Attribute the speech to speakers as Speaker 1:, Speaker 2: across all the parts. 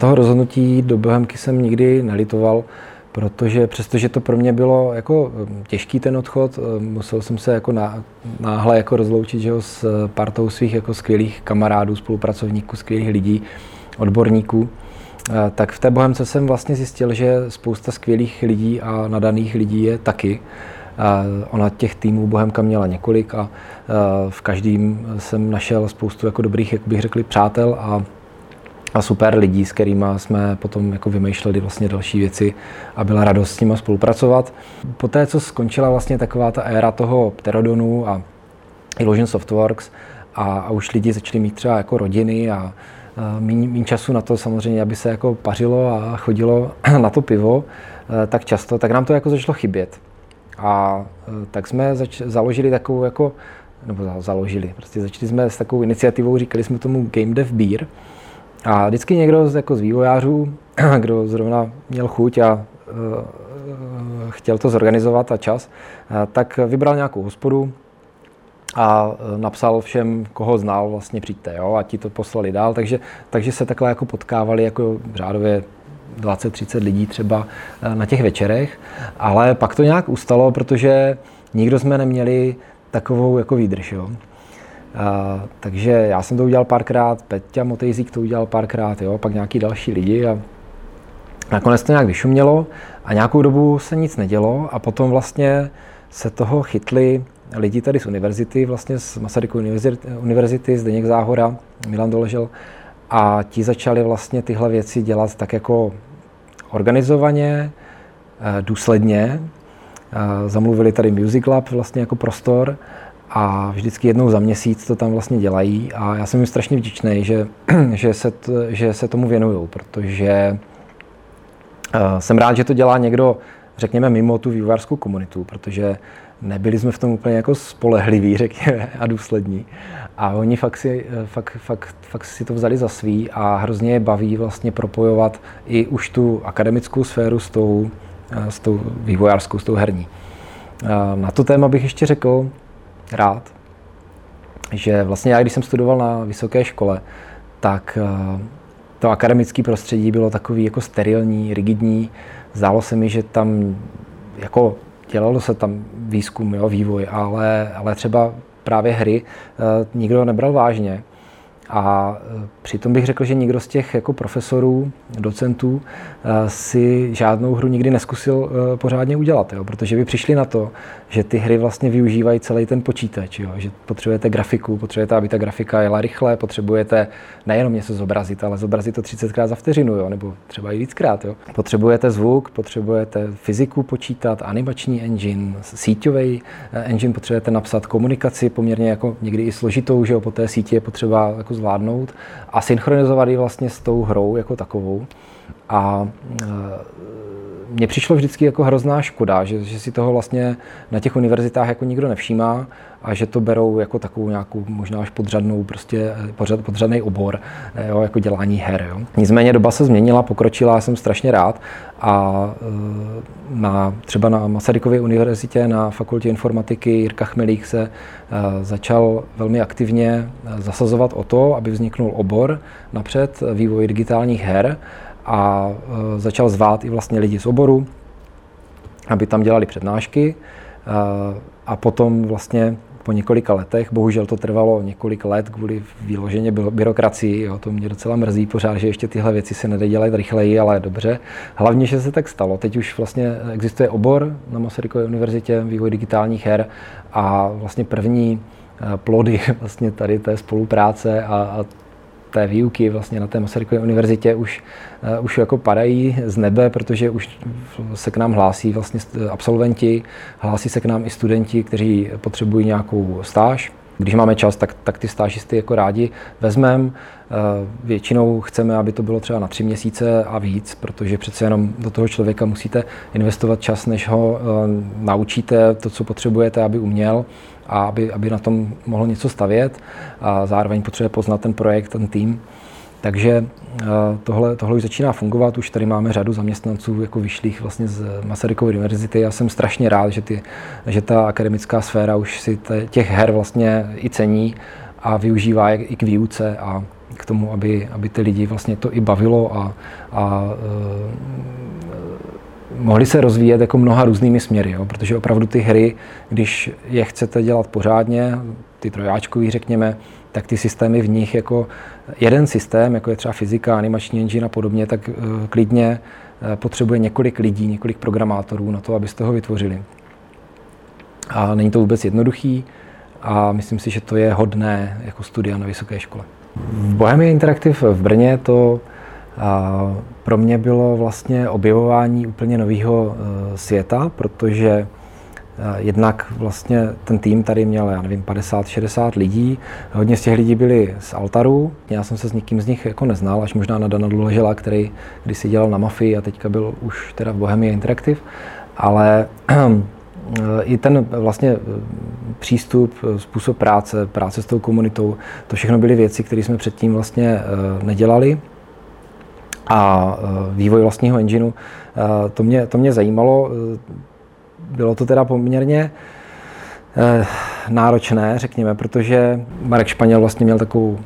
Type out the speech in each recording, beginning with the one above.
Speaker 1: Toho rozhodnutí do Bohemky jsem nikdy nelitoval, protože přestože to pro mě bylo jako těžký ten odchod, musel jsem se jako náhle jako rozloučit že jo, s partou svých jako skvělých kamarádů, spolupracovníků, skvělých lidí, odborníků, eh, tak v té Bohemce jsem vlastně zjistil, že spousta skvělých lidí a nadaných lidí je taky. A ona těch týmů Bohemka měla několik a eh, v každém jsem našel spoustu jako dobrých, jak bych řekl, přátel a a super lidí, s kterými jsme potom jako vymýšleli vlastně další věci a byla radost s nimi spolupracovat. Poté, co skončila vlastně taková ta éra toho Pterodonu a Illusion Softworks a, a už lidi začali mít třeba jako rodiny a, méně času na to samozřejmě, aby se jako pařilo a chodilo na to pivo e, tak často, tak nám to jako začalo chybět. A e, tak jsme zač- založili takovou jako, nebo založili, prostě začali jsme s takovou iniciativou, říkali jsme tomu Game Dev Beer, a vždycky někdo z, jako z vývojářů, kdo zrovna měl chuť a uh, chtěl to zorganizovat a čas, uh, tak vybral nějakou hospodu a napsal všem, koho znal, vlastně přijďte, jo, a ti to poslali dál, takže, takže se takhle jako potkávali jako řádově 20-30 lidí třeba na těch večerech, ale pak to nějak ustalo, protože nikdo jsme neměli takovou jako výdrž. Jo. Takže já jsem to udělal párkrát, Peťa Motejzík to udělal párkrát, jo, pak nějaký další lidi a nakonec to nějak vyšumělo a nějakou dobu se nic nedělo a potom vlastně se toho chytli lidi tady z univerzity, vlastně z Masarykovy univerzity, Zdeněk Záhora, Milan Doležel a ti začali vlastně tyhle věci dělat tak jako organizovaně, eh, důsledně. Eh, zamluvili tady Music Lab vlastně jako prostor a vždycky jednou za měsíc to tam vlastně dělají a já jsem jim strašně vděčný, že, že, se, že se tomu věnují, protože uh, jsem rád, že to dělá někdo, řekněme, mimo tu vývojářskou komunitu, protože nebyli jsme v tom úplně jako spolehliví, řekněme, a důslední. A oni fakt si, eh, fakt, fakt, fakt si to vzali za svý a hrozně je baví vlastně propojovat i už tu akademickou sféru s tou, eh, s tou vývojářskou, s tou herní. Na to téma bych ještě řekl, rád, že vlastně já, když jsem studoval na vysoké škole, tak eh, to akademické prostředí bylo takový jako sterilní, rigidní. Zdálo se mi, že tam jako dělalo se tam výzkum, jo, vývoj, ale, ale třeba právě hry eh, nikdo nebral vážně. A e, přitom bych řekl, že nikdo z těch jako profesorů, docentů e, si žádnou hru nikdy neskusil e, pořádně udělat, jo? protože by přišli na to, že ty hry vlastně využívají celý ten počítač, jo? že potřebujete grafiku, potřebujete, aby ta grafika jela rychle, potřebujete nejenom něco zobrazit, ale zobrazit to 30krát za vteřinu, jo? nebo třeba i víckrát. Jo? Potřebujete zvuk, potřebujete fyziku počítat, animační engine, síťový engine potřebujete napsat, komunikaci poměrně jako někdy i složitou, že jo? po té síti je potřeba jako zvládnout a synchronizovat ji vlastně s tou hrou jako takovou. A e, mně přišlo vždycky jako hrozná škoda, že, že si toho vlastně na těch univerzitách jako nikdo nevšímá a že to berou jako takovou nějakou možná až podřadnou, prostě e, podřad, podřadný obor, e, jo, jako dělání her. Jo. Nicméně doba se změnila, pokročila, já jsem strašně rád a na, třeba na Masarykově univerzitě na fakultě informatiky Jirka Chmelík se začal velmi aktivně zasazovat o to, aby vzniknul obor napřed vývoj digitálních her a e, začal zvát i vlastně lidi z oboru, aby tam dělali přednášky e, a potom vlastně po několika letech, bohužel to trvalo několik let kvůli výloženě byrokracii, jo, to mě docela mrzí pořád, že ještě tyhle věci se nedají dělat rychleji, ale dobře. Hlavně, že se tak stalo. Teď už vlastně existuje obor na Masarykově univerzitě vývoj digitálních her a vlastně první e, plody vlastně tady té spolupráce a, a té výuky vlastně na té Masarykově univerzitě už, uh, už jako padají z nebe, protože už se k nám hlásí vlastně absolventi, hlásí se k nám i studenti, kteří potřebují nějakou stáž. Když máme čas, tak, tak ty stážisty jako rádi vezmeme. Eh, většinou chceme, aby to bylo třeba na tři měsíce a víc, protože přece jenom do toho člověka musíte investovat čas, než ho eh, naučíte to, co potřebujete, aby uměl a aby, aby na tom mohl něco stavět a zároveň potřebuje poznat ten projekt, ten tým. Takže eh, tohle, tohle už začíná fungovat, už tady máme řadu zaměstnanců jako vyšlých vlastně z Masarykovy univerzity. Já jsem strašně rád, že, ty, že ta akademická sféra už si těch her vlastně i cení a využívá je i k výuce a k tomu, aby, aby ty lidi vlastně to i bavilo a, a uh, mohli se rozvíjet jako mnoha různými směry, jo? protože opravdu ty hry, když je chcete dělat pořádně, ty trojáčkový řekněme, tak ty systémy v nich jako jeden systém, jako je třeba fyzika, animační engine a podobně, tak uh, klidně uh, potřebuje několik lidí, několik programátorů na to, abyste ho vytvořili. A není to vůbec jednoduchý a myslím si, že to je hodné jako studia na vysoké škole. V Bohemia Interactive v Brně to pro mě bylo vlastně objevování úplně nového e, světa, protože jednak vlastně ten tým tady měl, já nevím, 50-60 lidí. Hodně z těch lidí byli z Altaru. Já jsem se s nikým z nich jako neznal, až možná na Dana Dluležela, který kdysi dělal na Mafii a teďka byl už teda v Bohemia Interactive. Ale i ten vlastně eh, přístup, eh, způsob práce, práce s tou komunitou, to všechno byly věci, které jsme předtím vlastně eh, nedělali. A vývoj vlastního engineu, to mě, to mě zajímalo. Bylo to teda poměrně náročné, řekněme, protože Marek Španěl vlastně měl takovou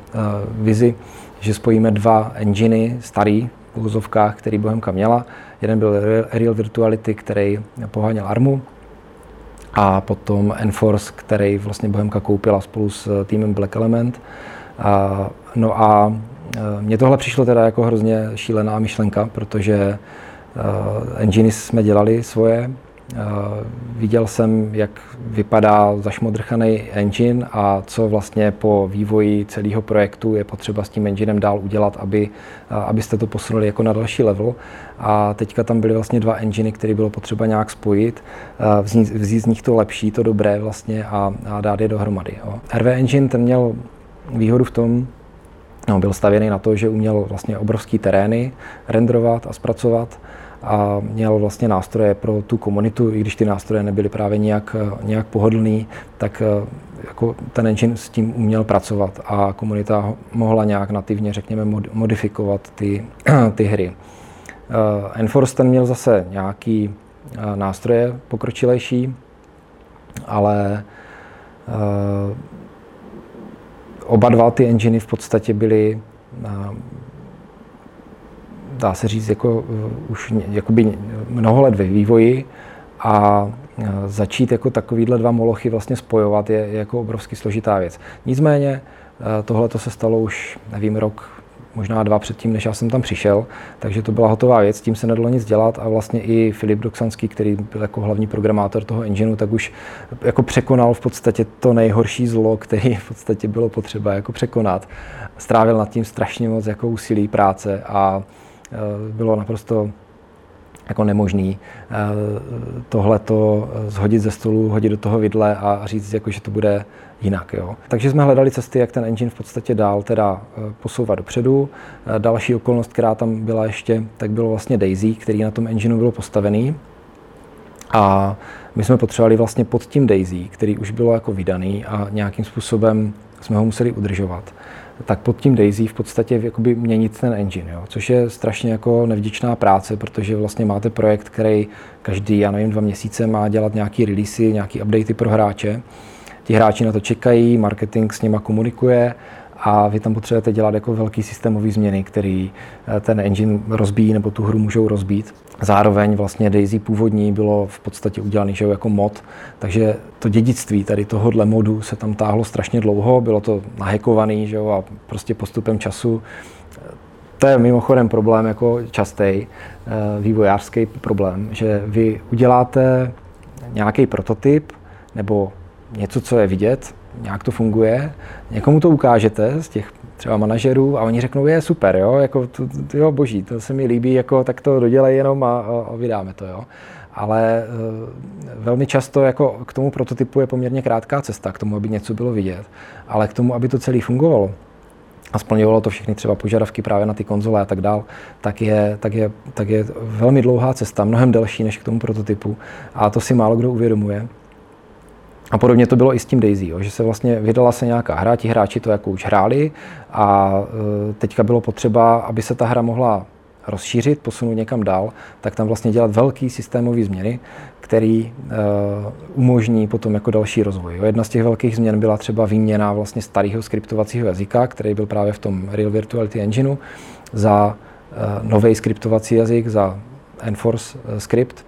Speaker 1: vizi, že spojíme dva enginy, starý v úzovkách, který Bohemka měla. Jeden byl Real Virtuality, který poháněl ARMu, a potom Enforce, který vlastně Bohemka koupila spolu s týmem Black Element. A, no a e, mně tohle přišlo teda jako hrozně šílená myšlenka, protože uh, enginy jsme dělali svoje, Viděl jsem, jak vypadá zašmodrchaný engine a co vlastně po vývoji celého projektu je potřeba s tím enginem dál udělat, aby, abyste to posunuli jako na další level. A teďka tam byly vlastně dva enginy, které bylo potřeba nějak spojit, vzít, vzít z nich to lepší, to dobré vlastně a, a dát je dohromady. Jo. RV Engine ten měl výhodu v tom, no, byl stavěný na to, že uměl vlastně obrovský terény renderovat a zpracovat a měl vlastně nástroje pro tu komunitu, i když ty nástroje nebyly právě nějak, nějak pohodlný, tak eh, jako ten engine s tím uměl pracovat a komunita mohla nějak nativně, řekněme, modifikovat ty, ty hry. Uh, Enforce ten měl zase nějaký uh, nástroje pokročilejší, ale oba dva ty enginy v podstatě byly dá se říct, jako uh, už jakoby mnoho let ve vývoji a uh, začít jako takovýhle dva molochy vlastně spojovat je, je jako obrovsky složitá věc. Nicméně uh, tohle to se stalo už, nevím, rok, možná dva předtím, než já jsem tam přišel, takže to byla hotová věc, tím se nedalo nic dělat a vlastně i Filip Doksanský, který byl jako hlavní programátor toho engineu, tak už jako překonal v podstatě to nejhorší zlo, který v podstatě bylo potřeba jako překonat. Strávil nad tím strašně moc jako úsilí práce a Eh, bylo naprosto jako nemožný eh, tohle to zhodit ze stolu, hodit do toho vidle a říct, jako, že to bude jinak. Jo. Takže jsme hledali cesty, jak ten engine v podstatě dál teda eh, posouvat dopředu. Další okolnost, která tam byla ještě, tak bylo vlastně Daisy, který na tom engineu bylo postavený. A my jsme potřebovali vlastně pod tím Daisy, který už bylo jako vydaný a nějakým způsobem jsme ho museli udržovat tak pod tím Daisy v podstatě jakoby měnit ten engine, jo? což je strašně jako nevděčná práce, protože vlastně máte projekt, který každý, já nevím, dva měsíce má dělat nějaký releasy, nějaký updaty pro hráče. Ti hráči na to čekají, marketing s nima komunikuje a vy tam potřebujete dělat jako velký systémový změny, který eh, ten engine rozbíjí nebo tu hru můžou rozbít. Zároveň vlastně Daisy původní bylo v podstatě udělaný že jako mod, takže to dědictví tady tohohle modu se tam táhlo strašně dlouho, bylo to nahekovaný že jo, a prostě postupem času. To je mimochodem problém jako častý eh, vývojářský problém, že vy uděláte nějaký prototyp nebo něco, co je vidět, nějak to funguje, někomu to ukážete z těch třeba manažerů a oni řeknou, je super, jo, jako to, to, jo, boží, to se mi líbí, jako tak to dodělej jenom a, a, a vydáme to, jo. Ale e, velmi často jako k tomu prototypu je poměrně krátká cesta, k tomu, aby něco bylo vidět, ale k tomu, aby to celé fungovalo, a splňovalo to všechny třeba požadavky právě na ty konzole a tak dál, tak je, tak, je, tak je velmi dlouhá cesta, mnohem delší než k tomu prototypu. A to si málo kdo uvědomuje. A podobně to bylo i s tím Daisy, jo, že se vlastně vydala se nějaká hra, ti hráči to jako už hráli a e, teďka bylo potřeba, aby se ta hra mohla rozšířit, posunout někam dál, tak tam vlastně dělat velký systémové změny, který uh, umožní potom jako další rozvoj. Jedna z těch velkých změn byla třeba výměna vlastně starého skriptovacího jazyka, který byl právě v tom Real Virtuality Engineu, za uh, nový skriptovací jazyk, za Enforce uh, script,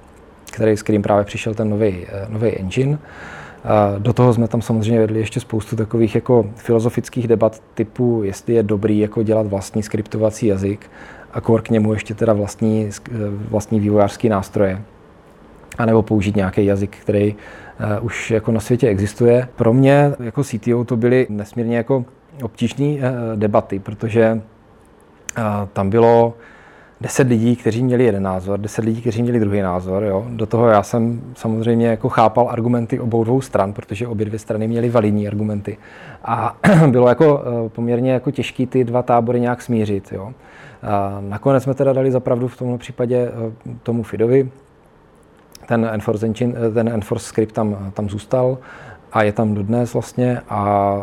Speaker 1: který, s kterým právě přišel ten nový uh, engine. Do toho jsme tam samozřejmě vedli ještě spoustu takových jako filozofických debat typu, jestli je dobrý jako dělat vlastní skriptovací jazyk a kor k němu ještě teda vlastní, vlastní vývojářský nástroje anebo použít nějaký jazyk, který uh, už jako na světě existuje. Pro mě jako CTO to byly nesmírně jako obtížné uh, debaty, protože uh, tam bylo deset lidí, kteří měli jeden názor, deset lidí, kteří měli druhý názor. Jo. Do toho já jsem samozřejmě jako chápal argumenty obou dvou stran, protože obě dvě strany měly validní argumenty. A bylo jako poměrně jako těžké ty dva tábory nějak smířit. Jo. A nakonec jsme teda dali zapravdu v tomto případě tomu Fidovi, ten Enforce, engine, eh, ten Enforce script tam, tam zůstal a je tam dodnes vlastně a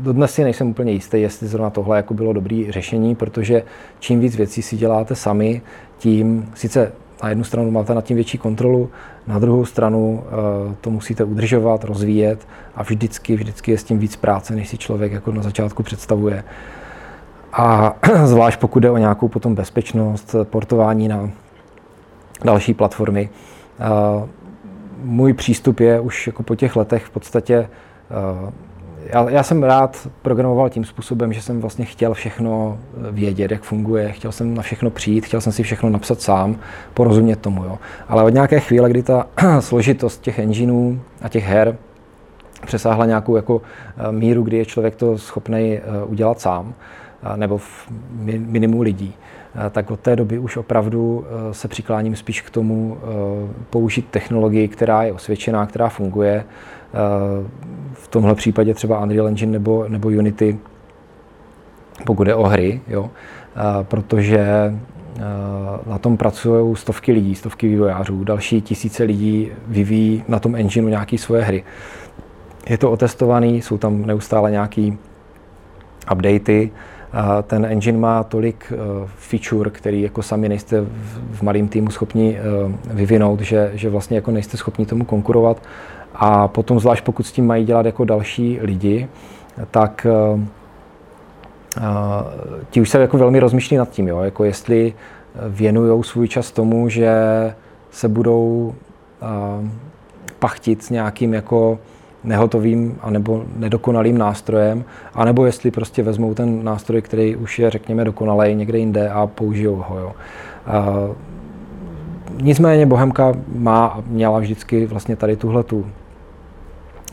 Speaker 1: dodnes si nejsem úplně jistý, jestli zrovna tohle jako bylo dobré řešení, protože čím víc věcí si děláte sami, tím sice na jednu stranu máte nad tím větší kontrolu, na druhou stranu eh, to musíte udržovat, rozvíjet a vždycky, vždycky je s tím víc práce, než si člověk jako na začátku představuje. A zvlášť pokud jde o nějakou potom bezpečnost, portování na další platformy, můj přístup je už jako po těch letech v podstatě, já, já jsem rád programoval tím způsobem, že jsem vlastně chtěl všechno vědět, jak funguje, chtěl jsem na všechno přijít, chtěl jsem si všechno napsat sám, porozumět tomu. Jo. Ale od nějaké chvíle, kdy ta složitost těch engineů a těch her přesáhla nějakou jako míru, kdy je člověk to schopný udělat sám, nebo v minimu lidí, Eh, tak od té doby už opravdu eh, se přikláním spíš k tomu eh, použít technologii, která je osvědčená, která funguje. V tomhle případě třeba Unreal Engine nebo, nebo Unity, pokud je o hry, jo? protože na tom pracují stovky lidí, stovky vývojářů, další tisíce lidí vyvíjí na tom engineu nějaké svoje hry. Je to otestovaný, jsou tam neustále nějaké updaty, ten engine má tolik uh, feature, který jako sami nejste v, malém týmu schopni uh, vyvinout, že, že vlastně jako nejste schopni tomu konkurovat. A potom zvlášť pokud s tím mají dělat jako další lidi, tak uh, ti už se jako velmi rozmýšlí nad tím, jo? Jako jestli věnují svůj čas tomu, že se budou pachtit s nějakým jako nehotovým anebo nedokonalým nástrojem, anebo jestli prostě vezmou ten nástroj, který už je, řekněme, dokonalý někde jinde a použijou ho. Jo. A, nicméně Bohemka má a měla vždycky vlastně tady tuhle tu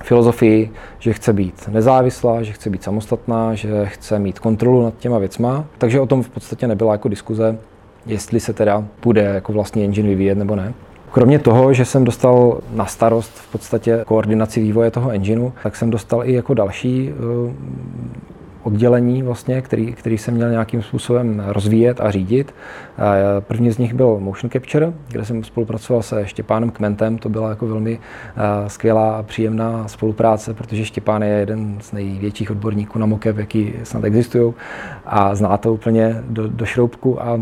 Speaker 1: filozofii, že chce být nezávislá, že chce být samostatná, že chce mít kontrolu nad těma věcma. Takže o tom v podstatě nebyla jako diskuze, jestli se teda bude jako vlastní engine vyvíjet nebo ne. Kromě toho, že jsem dostal na starost v podstatě koordinaci vývoje toho engineu, tak jsem dostal i jako další eh, oddělení, vlastně, který, který jsem měl nějakým způsobem rozvíjet a řídit. První z nich byl Motion Capture, kde jsem spolupracoval se Štěpánem Kmentem. To byla jako velmi eh, skvělá a příjemná spolupráce, protože Štěpán je jeden z největších odborníků na mocap, jaký snad existují a zná to úplně do, do šroubku a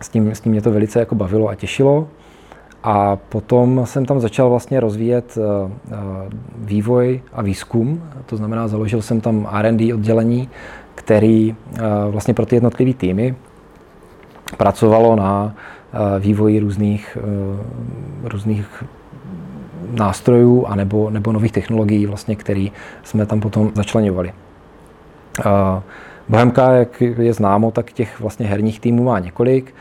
Speaker 1: s tím, s tím mě to velice jako bavilo a těšilo. A potom jsem tam začal vlastně rozvíjet eh, eh, vývoj a výzkum, to znamená, založil jsem tam R&D oddělení, který eh, vlastně pro ty jednotlivé týmy pracovalo na vývoji různých, různých nástrojů a nebo, nebo nových technologií, vlastně, které jsme tam potom začlenovali. Bohemka, jak je známo, tak těch vlastně herních týmů má několik.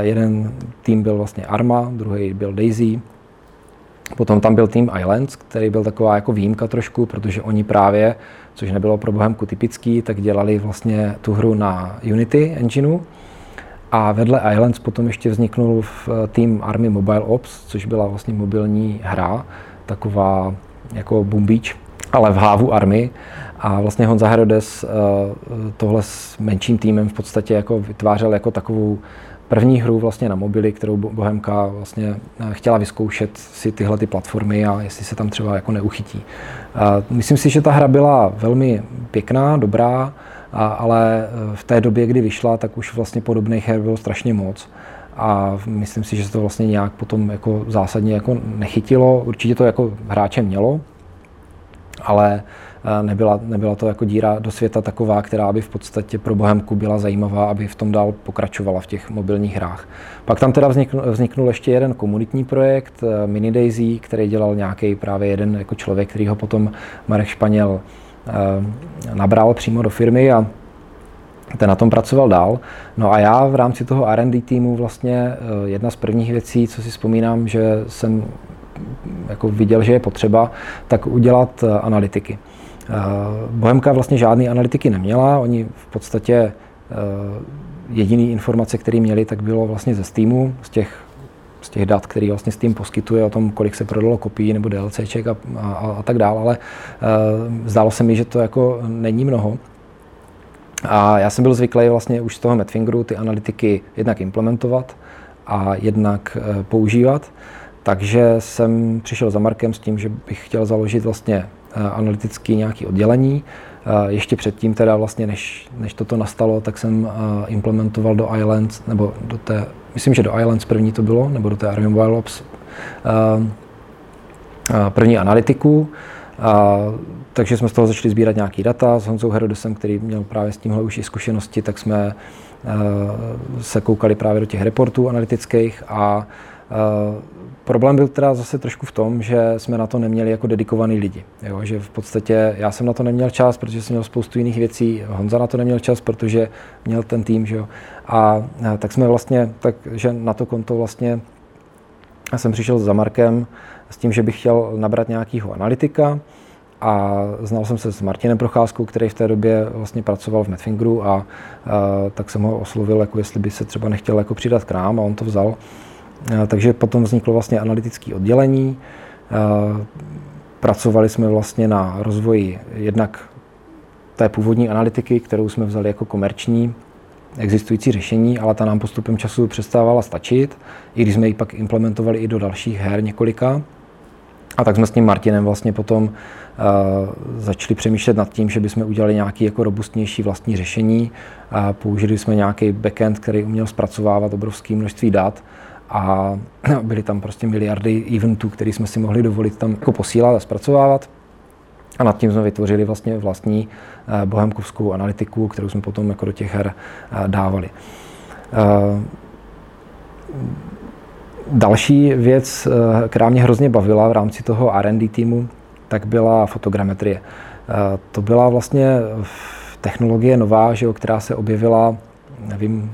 Speaker 1: Jeden tým byl vlastně Arma, druhý byl Daisy, Potom tam byl tým Islands, který byl taková jako výjimka trošku, protože oni právě, což nebylo pro Bohemku typický, tak dělali vlastně tu hru na Unity engineu. A vedle Islands potom ještě vzniknul v tým Army Mobile Ops, což byla vlastně mobilní hra, taková jako Beach, ale v hlavu Army. A vlastně Honza Herodes eh, tohle s menším týmem v podstatě jako vytvářel jako takovou první hru vlastně na mobily, kterou Bohemka vlastně eh, chtěla vyzkoušet si tyhle ty platformy a jestli se tam třeba jako neuchytí. Myslím si, že ta hra byla velmi pěkná, dobrá, ale v té době, kdy vyšla, tak už vlastně podobných her bylo strašně moc a myslím si, že se to vlastně nějak potom jako zásadně jako nechytilo. Určitě to jako hráče mělo, ale eh, nebyla, nebyla to jako díra do světa taková, která by v podstatě pro Bohemku byla zajímavá, aby v tom dál pokračovala v těch mobilních hrách. Pak tam teda vzniknul, vzniknul ještě jeden komunitní projekt, eh, Mini Daisy, který dělal nějaký právě jeden jako člověk, který ho potom Marek Španěl eh, nabral přímo do firmy a ten na tom pracoval dál. No a já v rámci toho R&D týmu vlastně jedna z prvních věcí, co si vzpomínám, že jsem jako viděl, že je potřeba, tak udělat eh, analytiky. Eh, Bohemka vlastně žádné analytiky neměla, oni v podstatě eh, jediný informace, které měli, tak bylo vlastně ze Steamu, z těch, z těch dat, který vlastně Steam poskytuje o tom, kolik se prodalo kopií nebo DLCček a, a, a tak dále, ale zdálo se mi, že to jako není mnoho. A já jsem byl zvyklý vlastně už z toho Medfingeru ty analytiky jednak implementovat a jednak používat. Takže jsem přišel za Markem s tím, že bych chtěl založit vlastně eh, analytický nějaký oddělení. Eh, ještě předtím teda vlastně, než, než toto nastalo, tak jsem eh, implementoval do Islands, nebo do té, myslím, že do Islands první to bylo, nebo do té Army Mobile Ops, první analytiku. A, takže jsme z toho začali sbírat nějaký data s Honzou Herodesem, který měl právě s tímhle už i zkušenosti, tak jsme se koukali právě do těch reportů analytických a Problém byl teda zase trošku v tom, že jsme na to neměli jako dedikovaný lidi. Jo? Že v podstatě já jsem na to neměl čas, protože jsem měl spoustu jiných věcí, Honza na to neměl čas, protože měl ten tým. Že jo? A, tak jsme vlastně, takže na to konto vlastně jsem přišel za Markem s tím, že bych chtěl nabrat nějakého analytika a znal jsem se s Martinem Procházkou, který v té době vlastně pracoval v Medfingeru a, a tak jsem ho oslovil, jako jestli by se třeba nechtěl jako přidat k nám a on to vzal. Takže potom vzniklo vlastně analytické oddělení. Pracovali jsme vlastně na rozvoji jednak té původní analytiky, kterou jsme vzali jako komerční existující řešení, ale ta nám postupem času přestávala stačit, i když jsme ji pak implementovali i do dalších her několika. A tak jsme s tím Martinem vlastně potom uh, začali přemýšlet nad tím, že bychom udělali nějaké jako robustnější vlastní řešení. Uh, použili jsme nějaký backend, který uměl zpracovávat obrovské množství dat a byly tam prostě miliardy eventů, které jsme si mohli dovolit tam jako posílat a zpracovávat. A nad tím jsme vytvořili vlastně vlastní eh, bohemkovskou analytiku, kterou jsme potom jako do těch her eh, dávali. Eh, další věc, která mě hrozně bavila v rámci toho R&D týmu, tak byla fotogrametrie. To byla vlastně technologie nová, že jo, která se objevila, nevím,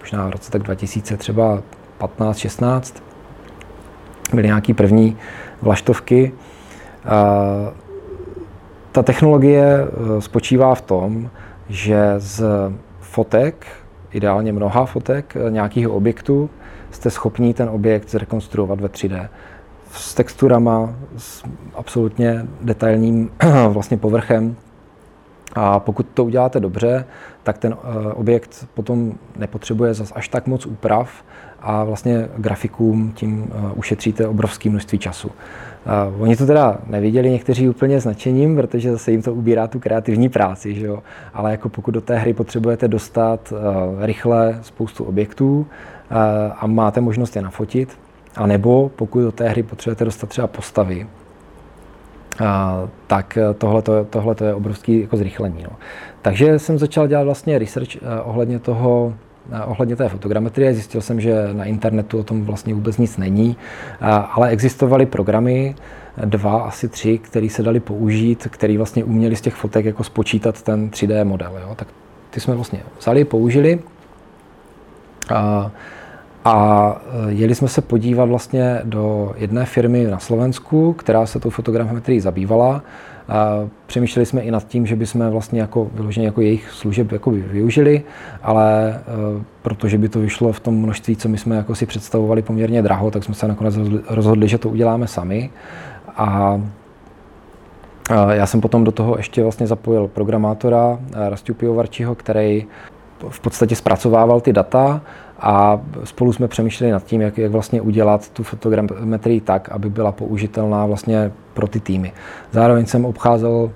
Speaker 1: možná v roce tak 2000 třeba 15, 16. Byly nějaký první vlaštovky. Ta technologie e, spočívá v tom, že z fotek, ideálně mnoha fotek e, nějakého objektu, jste schopni ten objekt zrekonstruovat ve 3D. S texturama, s absolutně detailním vlastně povrchem. A pokud to uděláte dobře, tak ten e, objekt potom nepotřebuje zas až tak moc úprav a vlastně grafikům tím uh, ušetříte obrovské množství času. Uh, oni to teda neviděli někteří úplně značením, protože zase jim to ubírá tu kreativní práci, že jo? ale jako pokud do té hry potřebujete dostat uh, rychle spoustu objektů a máte možnost je nafotit, a nebo pokud do té hry potřebujete dostat třeba postavy, uh, tak tohle to je obrovské jako zrychlení. No. Takže jsem začal dělat vlastně research ohledně toho, ohledně té fotogrametrie. Zjistil jsem, že na internetu o tom vlastně vůbec nic není, ale existovaly programy, dva, asi tři, které se dali použít, které vlastně uměli z těch fotek jako spočítat ten 3D model. Jo? Tak ty jsme vlastně vzali, použili a, a jeli jsme se podívat vlastně do jedné firmy na Slovensku, která se tou fotogrametrií zabývala Přemýšleli jsme i nad tím, že bychom vlastně jako vyloženě jako jejich služeb jako využili, ale e, protože by to vyšlo v tom množství, co my jsme jako si představovali poměrně draho, tak jsme se nakonec rozhodli, že to uděláme sami. A já jsem potom do toho ještě vlastně zapojil programátora e, Rastiu Pivovarčího, který v podstatě zpracovával ty data a spolu jsme přemýšleli nad tím, jak, jak vlastně udělat tu fotogrametrii tak, aby byla použitelná vlastně pro ty týmy. Zároveň jsem obcházel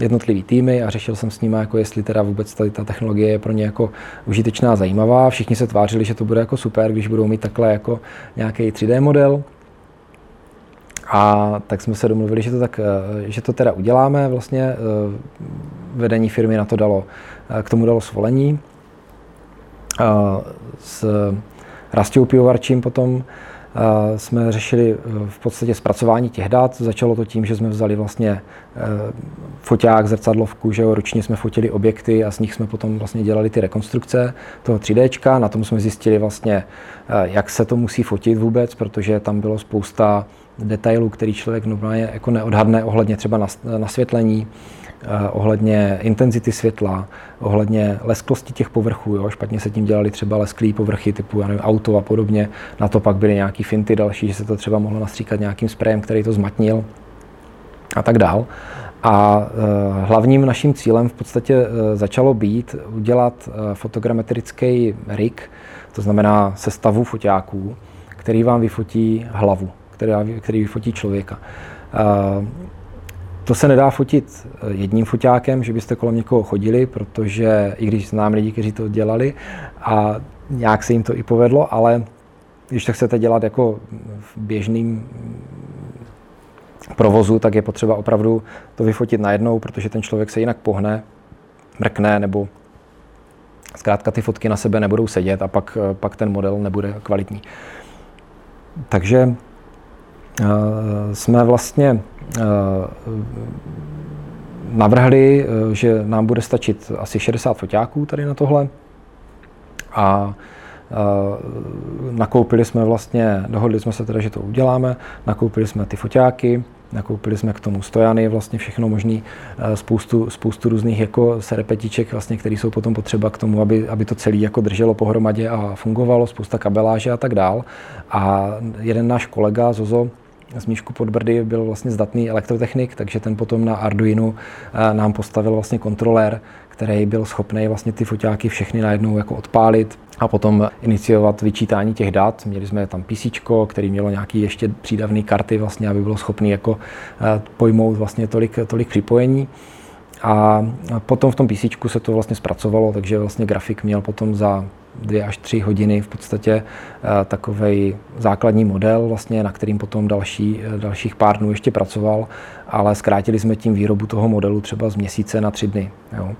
Speaker 1: jednotlivý týmy a řešil jsem s nimi, jako jestli teda vůbec tady ta technologie je pro ně jako užitečná zajímavá. Všichni se tvářili, že to bude jako super, když budou mít takhle jako nějaký 3D model. A tak jsme se domluvili, že to, tak, eh, že to teda uděláme. Vlastně eh, vedení firmy na to dalo, eh, k tomu dalo svolení. S Rastou Pivovarčím potom jsme řešili e, v podstatě zpracování těch dat. Začalo to tím, že jsme vzali vlastně foťák, zrcadlovku, že jo, ručně jsme fotili objekty a z nich jsme potom vlastně dělali ty rekonstrukce toho 3D. Na tom jsme zjistili vlastně, jak se to musí fotit vůbec, protože tam bylo spousta detailů, který člověk normálně jako neodhadne ohledně třeba nasvětlení, Eh, ohledně intenzity světla, ohledně lesklosti těch povrchů. Jo? Špatně se tím dělali třeba lesklý povrchy typu já nevím, auto a podobně. Na to pak byly nějaký finty další, že se to třeba mohlo nastříkat nějakým sprejem, který to zmatnil a tak dál. A e, hlavním naším cílem v podstatě e, začalo být udělat fotogrametrický rig, to znamená sestavu foťáků, který vám vyfotí hlavu, který, který vyfotí člověka. To se nedá fotit eh, jedním foťákem, že byste kolem někoho chodili, protože i když znám lidi, kteří to dělali a nějak se jim to i povedlo, ale když to chcete dělat jako v běžným provozu, tak je potřeba opravdu to vyfotit najednou, protože ten člověk se jinak pohne, mrkne nebo zkrátka ty fotky na sebe nebudou sedět a pak, eh, pak ten model nebude kvalitní. Takže uh, jsme vlastně Eh, navrhli, eh, že nám bude stačit asi 60 foťáků tady na tohle a eh, nakoupili jsme vlastně, dohodli jsme se teda, že to uděláme, nakoupili jsme ty foťáky, nakoupili jsme k tomu stojany, vlastně všechno možný, spoustu, spoustu různých jako serepetiček, vlastně, které jsou potom potřeba k tomu, aby, aby to celé jako drželo pohromadě a fungovalo, spousta kabeláže a tak dál. A jeden náš kolega Zozo, z Míšku Podbrdy byl vlastně zdatný elektrotechnik, takže ten potom na Arduino eh, nám postavil vlastně kontrolér, který byl schopný vlastně ty foťáky všechny najednou jako odpálit a potom iniciovat vyčítání těch dat. Měli jsme tam PC, který mělo nějaký ještě přídavné karty, vlastně, aby bylo schopný jako eh, pojmout vlastně tolik, tolik připojení. A potom v tom PC se to vlastně zpracovalo, takže vlastně grafik měl potom za dvě až tři hodiny v podstatě eh, takový základní model, vlastně, na kterým potom další, eh, dalších pár dnů ještě pracoval, ale zkrátili jsme tím výrobu toho modelu třeba z měsíce na tři dny. Jo.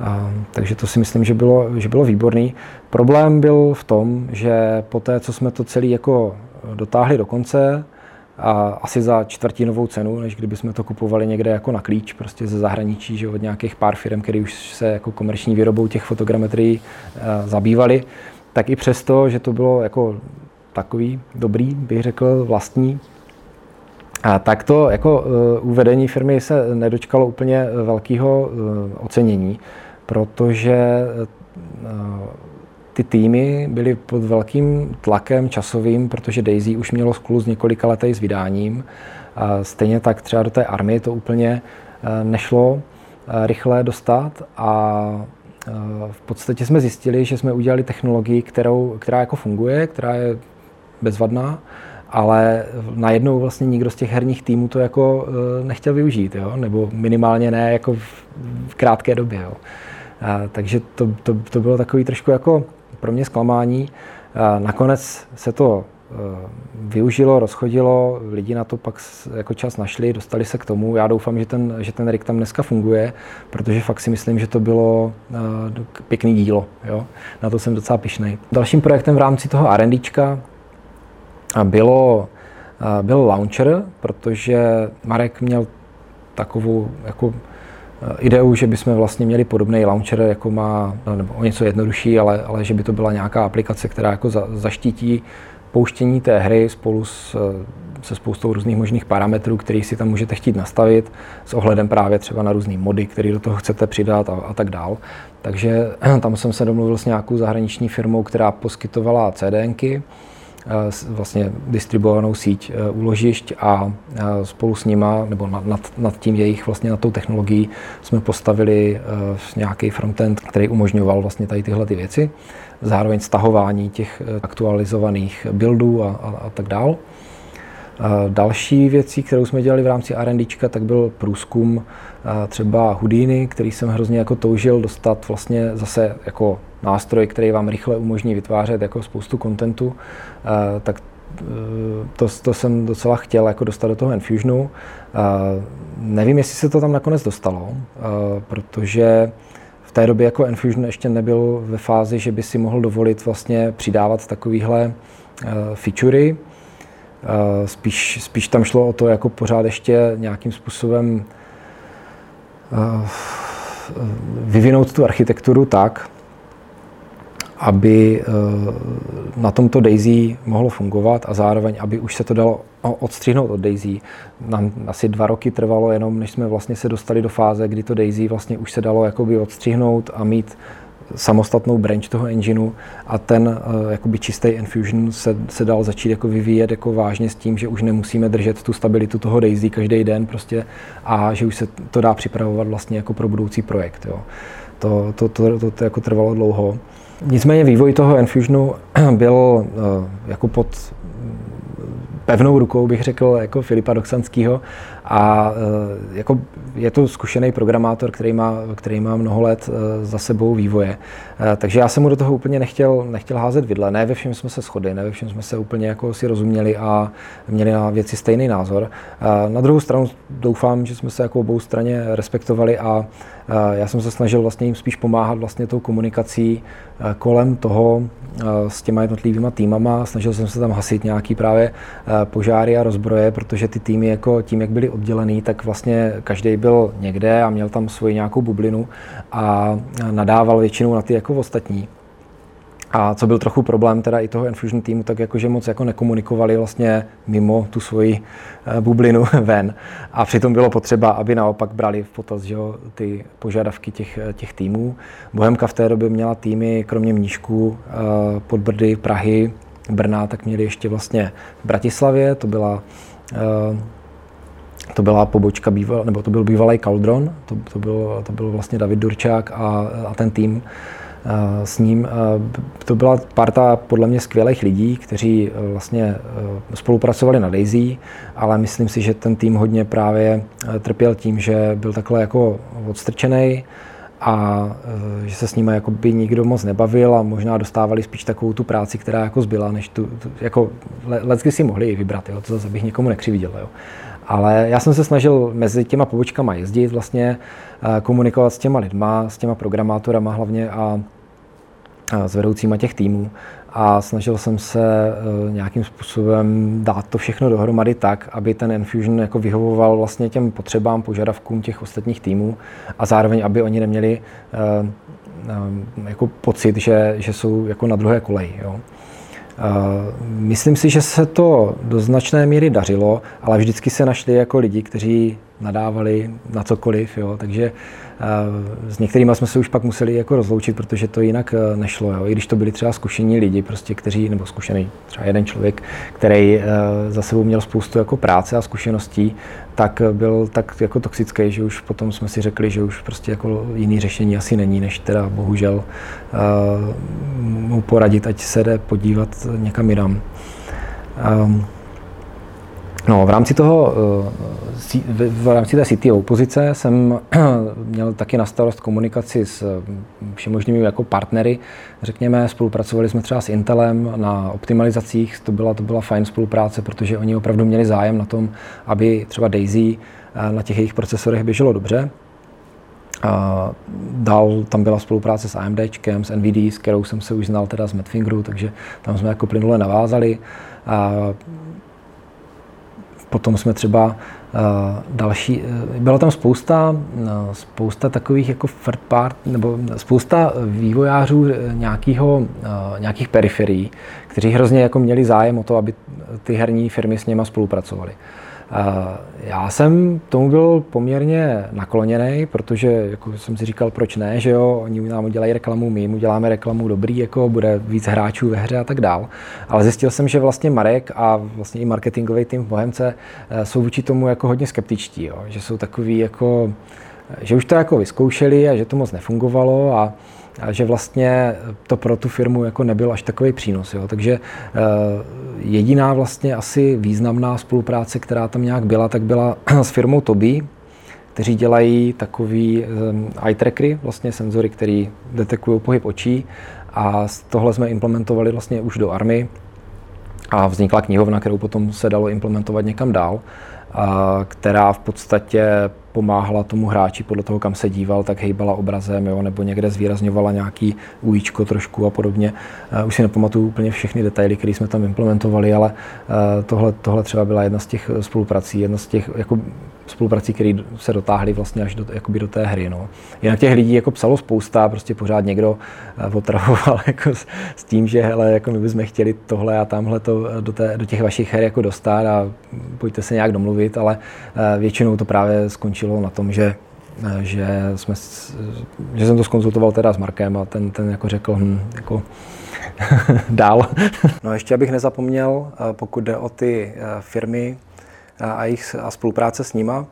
Speaker 1: A, takže to si myslím, že bylo, že bylo výborný. Problém byl v tom, že po té, co jsme to celé jako dotáhli do konce, a asi za čtvrtinovou cenu, než kdyby jsme to kupovali někde jako na klíč, prostě ze zahraničí, že od nějakých pár firm, které už se jako komerční výrobou těch fotogrametrií uh, zabývali, tak i přesto, že to bylo jako takový dobrý, bych řekl, vlastní, a tak to jako uh, uvedení firmy se nedočkalo úplně velkého uh, ocenění, protože ty týmy byly pod velkým tlakem časovým, protože Daisy už mělo skluz několika letej s vydáním. Stejně tak třeba do té armie to úplně eh, nešlo eh, rychle dostat a eh, v podstatě jsme zjistili, že jsme udělali technologii, kterou, která jako funguje, která je bezvadná, ale najednou vlastně nikdo z těch herních týmů to jako nechtěl využít, jo? nebo minimálně ne jako v, v krátké době. Jo? A, takže to, to, to bylo takový trošku jako pro mě zklamání. Nakonec se to e, využilo, rozchodilo, lidi na to pak jako čas našli, dostali se k tomu. Já doufám, že ten, že ten rig tam dneska funguje, protože fakt si myslím, že to bylo e, pěkný dílo. Jo? Na to jsem docela pišnej. Dalším projektem v rámci toho R&Dčka bylo, byl launcher, protože Marek měl takovou jako ideu, že bychom vlastně měli podobný launcher, jako má, no, nebo o něco jednodušší, ale, ale že by to byla nějaká aplikace, která jako za, zaštítí pouštění té hry spolu s, eh, se spoustou různých možných parametrů, který si tam můžete chtít nastavit s ohledem právě třeba na různé mody, které do toho chcete přidat a, a tak dál. Takže tam jsem se domluvil s nějakou zahraniční firmou, která poskytovala CDNky, Eh, vlastně distribuovanou síť eh, úložišť a eh, spolu s nima, nebo nad, nad tím jejich vlastně nad tou technologií jsme postavili nějaký frontend, který umožňoval vlastně tady tyhle ty věci. Zároveň stahování těch aktualizovaných buildů a, a, a tak dál. Další věcí, kterou jsme dělali v rámci R&D, tak byl průzkum třeba Houdini, který jsem hrozně jako toužil dostat vlastně zase jako nástroj, který vám rychle umožní vytvářet jako spoustu kontentu, tak to, to jsem docela chtěl jako dostat do toho Enfusionu. Nevím, jestli se to tam nakonec dostalo, protože v té době jako Enfusion ještě nebyl ve fázi, že by si mohl dovolit vlastně přidávat takovýhle featurey. Spíš, spíš tam šlo o to jako pořád ještě nějakým způsobem vyvinout tu architekturu tak, aby eh, na tomto Daisy mohlo fungovat a zároveň, aby už se to dalo odstřihnout od Daisy. Nám asi dva roky trvalo jenom, než jsme vlastně se dostali do fáze, kdy to Daisy vlastně už se dalo jakoby odstřihnout a mít samostatnou branch toho engineu a ten uh, jakoby čistý Enfusion se, se dal začít jako vyvíjet jako vážně s tím, že už nemusíme držet tu stabilitu toho Daisy každý den prostě a že už se to dá připravovat vlastně jako pro budoucí projekt. Jo. To, to, to, to, to jako trvalo dlouho. Nicméně vývoj toho Enfusionu byl eh, jako pod pevnou rukou, bych řekl, jako Filipa Doxanského. A eh, jako je to zkušený programátor, který má, který má mnoho let eh, za sebou vývoje. Takže já jsem mu do toho úplně nechtěl, nechtěl házet vidle. Ne ve všem jsme se shodli, ne ve všem jsme se úplně jako si rozuměli a měli na věci stejný názor. Na druhou stranu doufám, že jsme se jako obou straně respektovali a já jsem se snažil vlastně jim spíš pomáhat vlastně tou komunikací eh, kolem toho eh, s těma jednotlivýma týmama. Snažil jsem se tam hasit nějaký právě eh, požáry a rozbroje, protože ty týmy jako tím, jak byly oddělený, tak vlastně každý byl někde a měl tam svoji nějakou bublinu a nadával většinou na ty jako ostatní. A co byl trochu problém teda i toho Infusion týmu, tak jakože moc jako nekomunikovali vlastně mimo tu svoji eh, bublinu ven. A přitom bylo potřeba, aby naopak brali v potaz že jo, ty požadavky těch, eh, těch týmů. Bohemka v té době měla týmy, kromě Mnížku, eh, Podbrdy, Prahy, Brna, tak měli ještě vlastně v Bratislavě, to byla to byla pobočka býval, nebo to byl bývalý Caldron, to, to, byl, to byl vlastně David Durčák a, a ten tým s ním. To byla parta podle mě skvělých lidí, kteří e, vlastně e, spolupracovali na Daisy, ale myslím si, že ten tým hodně právě e, trpěl tím, že byl takhle jako odstrčený a že se s nimi jako by nikdo moc nebavil a možná dostávali spíš takovou tu práci, která jako zbyla, než tu, tu jako lecky si mohli i vybrat, jo, to zase bych nikomu nekřividěl. Jo. Ale já jsem se snažil mezi těma pobočkama jezdit, vlastně komunikovat s těma lidma, s těma programátorama hlavně a s vedoucíma těch týmů a snažil jsem se eh, nějakým způsobem dát to všechno dohromady tak, aby ten Enfusion jako vyhovoval vlastně těm potřebám, požadavkům těch ostatních týmů a zároveň, aby oni neměli eh, eh, jako pocit, že, že jsou jako na druhé koleji. Jo. Myslím si, že se to do značné míry dařilo, ale vždycky se našli jako lidi, kteří nadávali na cokoliv, jo. takže s některými jsme se už pak museli jako rozloučit, protože to jinak e, nešlo. Jo. I když to byli třeba zkušení lidi, prostě, kteří, nebo zkušený třeba jeden člověk, který e, za sebou měl spoustu jako práce a zkušeností, tak byl tak jako toxický, že už potom jsme si řekli, že už prostě jako jiný řešení asi není, než teda bohužel mu poradit, ať se jde podívat někam jinam. Um, No, v rámci toho, eh, v rámci té CTO pozice jsem měl taky na starost komunikaci s eh, všemožnými jako partnery, řekněme, spolupracovali jsme třeba s Intelem na optimalizacích, to byla, to byla fajn spolupráce, protože oni opravdu měli zájem na tom, aby třeba Daisy eh, na těch jejich procesorech běželo dobře. A dál tam byla spolupráce s AMD, s NVD, s kterou jsem se už znal teda z Medfingeru, takže tam jsme jako plynule navázali. A Potom jsme třeba uh, další, uh, byla tam spousta, uh, spousta takových jako third part, nebo spousta vývojářů nějakého, nějakých periferií, kteří hrozně jako měli zájem o to, aby ty herní firmy s něma spolupracovaly. Já jsem tomu byl poměrně nakloněný, protože jako jsem si říkal, proč ne, že jo, oni nám udělají reklamu, my jim uděláme reklamu dobrý, jako bude víc hráčů ve hře a tak dál. Ale zjistil jsem, že vlastně Marek a vlastně i marketingový tým v Bohemce eh, jsou vůči tomu jako hodně skeptičtí, jo, že jsou takový jako, že už to jako vyzkoušeli a že to moc nefungovalo a a že vlastně to pro tu firmu jako nebyl až takový přínos. Jo. Takže jediná vlastně asi významná spolupráce, která tam nějak byla, tak byla s firmou Toby, kteří dělají takový eye trackery, vlastně senzory, které detekují pohyb očí a tohle jsme implementovali vlastně už do army a vznikla knihovna, kterou potom se dalo implementovat někam dál, a která v podstatě pomáhala tomu hráči podle toho, kam se díval, tak hejbala obrazem, jo, nebo někde zvýrazňovala nějaký ujíčko trošku a podobně. Uh, už si nepamatuju úplně všechny detaily, které jsme tam implementovali, ale uh, tohle, tohle třeba byla jedna z těch spoluprací, jedna z těch jako spoluprací, které se dotáhly vlastně až do, jakoby do té hry. No. Jinak těch lidí jako psalo spousta, prostě pořád někdo uh, otravoval jako s, s, tím, že hele, jako my bychom chtěli tohle a tamhle to do, té, do těch vašich her jako dostat a pojďte se nějak domluvit, ale uh, většinou to právě skončilo na tom, že že, jsme, že jsem to skonzultoval teda s Markem a ten, ten jako řekl, hm, jako dál. no ještě abych nezapomněl, pokud jde o ty firmy a jejich a spolupráce s nima,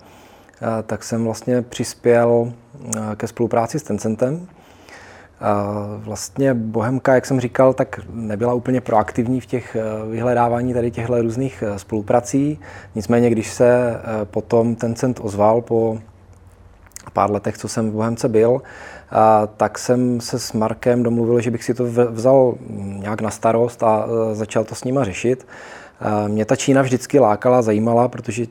Speaker 1: e, tak jsem vlastně přispěl e, ke spolupráci s Tencentem. Vlastně Bohemka, jak jsem říkal, tak nebyla úplně proaktivní v těch vyhledávání tady těchto různých spoluprací. Nicméně, když se potom Tencent ozval po pár letech, co jsem v Bohemce byl, tak jsem se s Markem domluvil, že bych si to vzal nějak na starost a e, začal to s nima řešit. Mě ta Čína vždycky lákala, zajímala, protože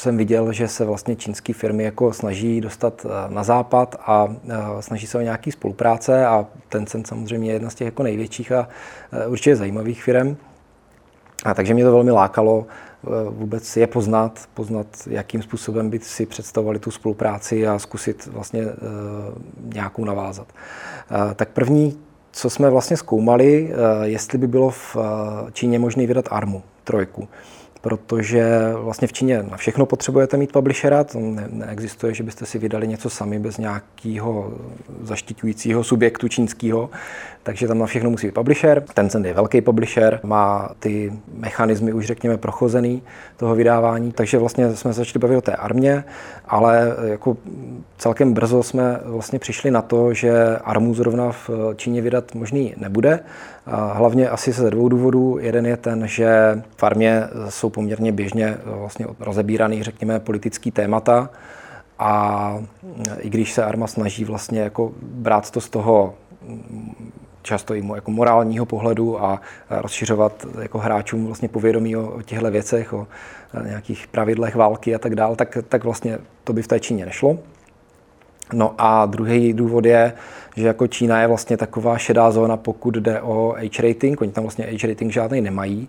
Speaker 1: jsem viděl, že se vlastně čínské firmy jako snaží dostat e, na západ a e, snaží se o nějaký spolupráce a Tencent samozřejmě je jedna z těch jako největších a určitě zajímavých firm. A takže mě to velmi lákalo Eh, vůbec je poznat, poznat, jakým způsobem by si představovali tu spolupráci a zkusit vlastně eh, nějakou navázat. Eh, tak první, co jsme vlastně zkoumali, jestli by bylo v Číně možné vydat ARMu, trojku. Protože vlastně v Číně na všechno potřebujete mít publishera, to ne, neexistuje, že byste si vydali něco sami bez nějakého zaštiťujícího subjektu čínského, takže tam na všechno musí být publisher. Tencent je velký publisher, má ty mechanismy už řekněme prochozený toho vydávání, takže vlastně jsme začali bavit o té armě, ale jako celkem brzo jsme vlastně přišli na to, že armu zrovna v Číně vydat možný nebude, hlavně asi ze dvou důvodů. Jeden je ten, že v armě jsou poměrně běžně vlastně rozebíraný, řekněme, politický témata a i když se arma snaží vlastně jako brát to z toho často i jako morálního pohledu a rozšiřovat jako hráčům vlastně povědomí o, o těchto věcech, o nějakých pravidlech války a tak dále, tak, tak vlastně to by v té Číně nešlo. No a druhý důvod je, že jako Čína je vlastně taková šedá zóna, pokud jde o age rating. Oni tam vlastně age rating žádný nemají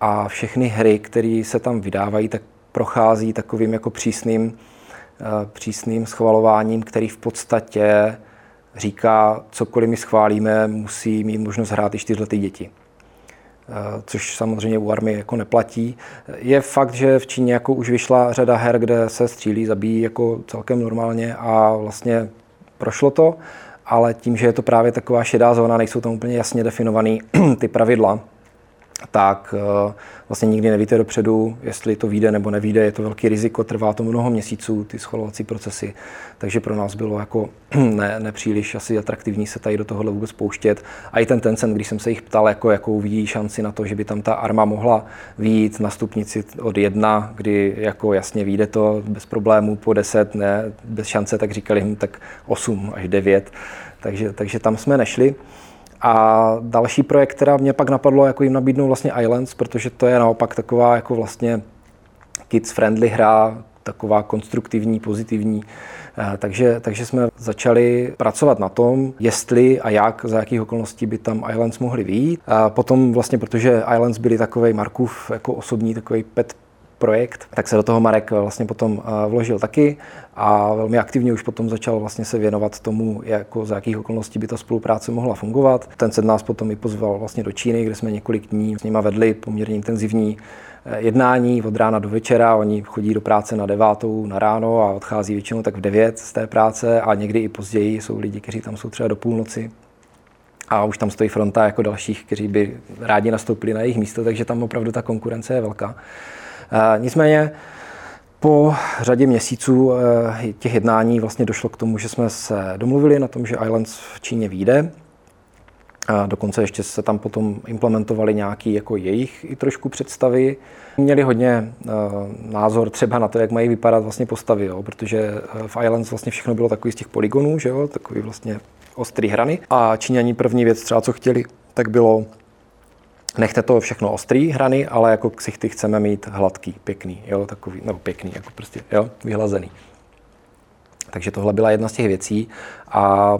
Speaker 1: a všechny hry, které se tam vydávají, tak prochází takovým jako přísným, eh, přísným schvalováním, který v podstatě říká, cokoliv my schválíme, musí mít možnost hrát i čtyřletý děti. Eh, což samozřejmě u army jako neplatí. Je fakt, že v Číně jako už vyšla řada her, kde se střílí, zabíjí jako celkem normálně a vlastně prošlo to, ale tím, že je to právě taková šedá zóna, nejsou tam úplně jasně definované ty pravidla, tak eh, vlastně nikdy nevíte dopředu, jestli to vyjde nebo nevíde. Je to velký riziko, trvá to mnoho měsíců, ty schvalovací procesy. Takže pro nás bylo jako ne, nepříliš asi atraktivní se tady do tohohle vůbec pouštět. A i ten Tencent, když jsem se jich ptal, jako, jakou vidí šanci na to, že by tam ta arma mohla výjít na stupnici od jedna, kdy jako jasně vyjde to bez problémů, po deset, ne, bez šance, tak říkali jim tak 8 až 9. Takže, takže tam jsme nešli. A další projekt, která mě pak napadlo, jako jim nabídnout vlastně Islands, protože to je naopak taková jako vlastně kids friendly hra, taková konstruktivní, pozitivní. Eh, takže, takže jsme začali pracovat na tom, jestli a jak, za jakých okolností by tam Islands mohly výjít. A potom vlastně, protože Islands byli takový Markův jako osobní takový pet projekt, tak se do toho Marek vlastně potom eh, vložil taky a velmi aktivně už potom začal vlastně se věnovat tomu, jako za jakých okolností by ta spolupráce mohla fungovat. Ten se nás potom i pozval vlastně do Číny, kde jsme několik dní s nima vedli poměrně intenzivní eh, jednání od rána do večera. Oni chodí do práce na devátou na ráno a odchází většinou tak v devět z té práce a někdy i později jsou lidi, kteří tam jsou třeba do půlnoci. A už tam stojí fronta jako dalších, kteří by rádi nastoupili na jejich místo, takže tam opravdu ta konkurence je velká. Nicméně po řadě měsíců eh, těch jednání vlastně došlo k tomu, že jsme se domluvili na tom, že Islands v Číně vyjde. A dokonce ještě se tam potom implementovali nějaké jako jejich i trošku představy. Měli hodně uh, názor třeba na to, jak mají vypadat vlastně postavy, jo? protože eh, v Islands vlastně všechno bylo takový z těch polygonů, že jo? takový vlastně ostrý hrany. A Číňani první věc třeba, co chtěli, tak bylo nechte to všechno ostrý hrany, ale jako ksichty chceme mít hladký, pěkný, jo, takový, nebo pěkný, jako prostě, jo, vyhlazený. Takže tohle byla jedna z těch věcí a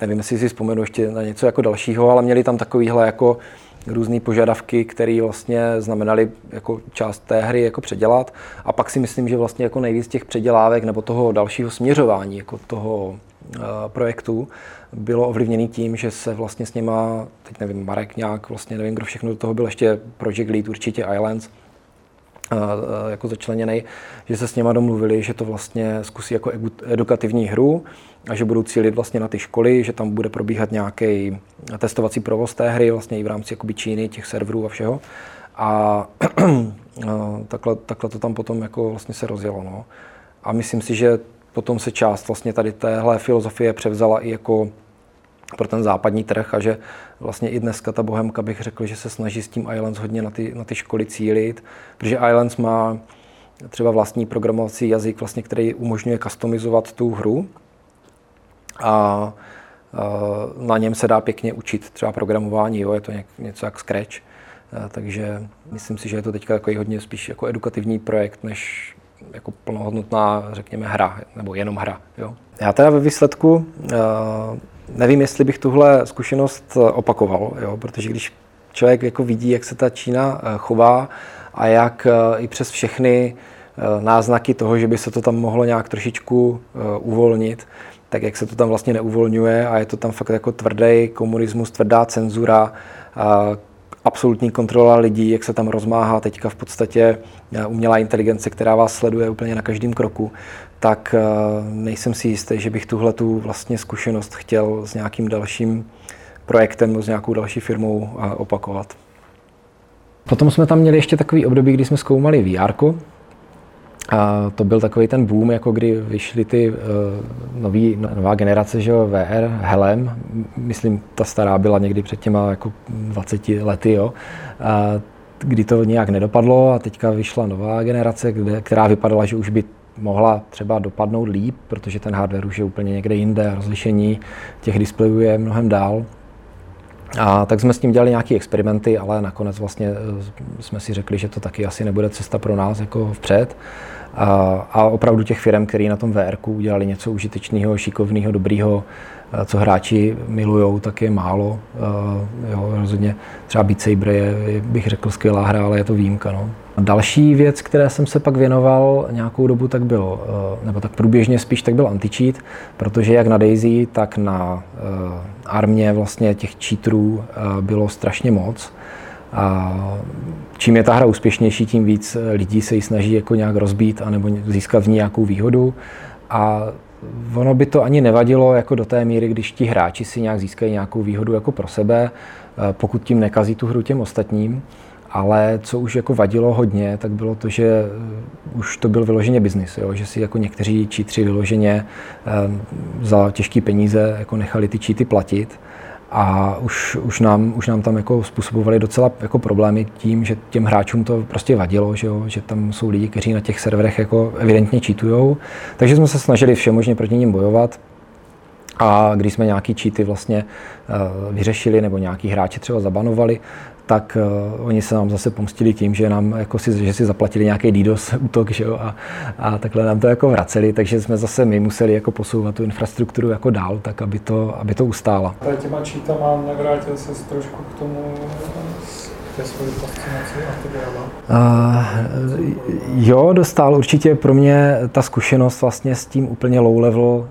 Speaker 1: nevím, jestli si vzpomenu ještě na něco jako dalšího, ale měli tam takovýhle jako různé požadavky, které vlastně znamenaly jako část té hry jako předělat. A pak si myslím, že vlastně jako nejvíc těch předělávek nebo toho dalšího směřování jako toho uh, projektu bylo ovlivněný tím, že se vlastně s něma, teď nevím, Marek nějak, vlastně nevím, kdo všechno do toho byl, ještě Project Lead, určitě Islands, jako začleněný, že se s něma domluvili, že to vlastně zkusí jako edukativní hru a že budou cílit vlastně na ty školy, že tam bude probíhat nějaký testovací provoz té hry vlastně i v rámci jakoby Číny, těch serverů a všeho. A takhle, takhle to tam potom jako vlastně se rozjelo. No. A myslím si, že potom se část vlastně tady téhle filozofie převzala i jako pro ten západní trh a že vlastně i dneska ta Bohemka bych řekl, že se snaží s tím Islands hodně na ty, na ty školy cílit, protože Islands má třeba vlastní programovací jazyk, vlastně, který umožňuje customizovat tu hru a na něm se dá pěkně učit třeba programování, jo, je to něco jak Scratch, takže myslím si, že je to teďka takový hodně spíš jako edukativní projekt, než jako plnohodnotná, řekněme, hra, nebo jenom hra. Jo. Já teda ve výsledku nevím, jestli bych tuhle zkušenost eh, opakoval, jo, protože když člověk jako vidí, jak se ta Čína eh, chová a jak eh, i přes všechny náznaky toho, že by se to tam mohlo nějak trošičku uvolnit, tak jak se to tam vlastně neuvolňuje a je to tam fakt jako tvrdý komunismus, tvrdá cenzura, absolutní kontrola lidí, jak se tam rozmáhá teďka v podstatě umělá inteligence, která vás sleduje úplně na každém kroku, tak eh, nejsem si jistý, že bych tuhle tu vlastně zkušenost chtěl s nějakým dalším projektem nebo s nějakou další firmou eh, opakovat. Potom jsme tam měli ještě takový období, kdy jsme zkoumali VR. A to byl takový ten boom, jako kdy vyšly ty uh, nový, nová generace, že jo, VR, Helem, myslím, ta stará byla někdy před těma jako 20 lety, jo. A kdy to nějak nedopadlo a teďka vyšla nová generace, kde, která vypadala, že už by mohla třeba dopadnout líp, protože ten hardware už je úplně někde jinde, rozlišení těch displejů je mnohem dál. A tak jsme s tím dělali nějaké experimenty, ale nakonec vlastně eh, jsme si řekli, že to taky asi nebude cesta pro nás jako vpřed. A, a opravdu těch firm, které na tom VR udělali něco užitečného, šikovného, dobrého, eh, co hráči milují, tak je málo. Eh, jo, rozhodně třeba Beat Saber je, bych řekl, skvělá hra, ale je to výjimka. No. Další věc, které jsem se pak věnoval nějakou dobu, tak byl, eh, nebo tak průběžně spíš, tak byl anti-cheat, protože jak na Daisy, tak na armě vlastně těch cheaterů bylo strašně moc. A čím je ta hra úspěšnější, tím víc lidí se ji snaží jako nějak rozbít anebo získat v ní nějakou výhodu. A ono by to ani nevadilo jako do té míry, když ti hráči si nějak získají nějakou výhodu jako pro sebe, eh, pokud tím nekazí tu hru těm ostatním. Ale co už jako vadilo hodně, tak bylo to, že eh, už to byl vyloženě biznis, že si jako někteří čítři vyloženě eh, za těžké peníze jako nechali ty číty platit a už, už, nám, už nám tam jako způsobovali docela jako problémy tím, že těm hráčům to prostě vadilo, že, jo? že tam jsou lidi, kteří na těch serverech jako evidentně čítujou. Takže jsme se snažili všemožně proti ním bojovat. A když jsme nějaký cheaty vlastně uh, vyřešili nebo nějaký hráči třeba zabanovali, tak uh, oni se nám zase pomstili tím, že nám jako si, že si zaplatili nějaký DDoS útok že jo, a, a takhle nám to jako vraceli, takže jsme zase my museli jako posouvat tu infrastrukturu jako dál, tak aby to, aby to ustála.
Speaker 2: Těma cheatama navrátil se trošku k tomu a
Speaker 1: uh, Jo, dostal určitě pro mě ta zkušenost vlastně s tím úplně low level uh,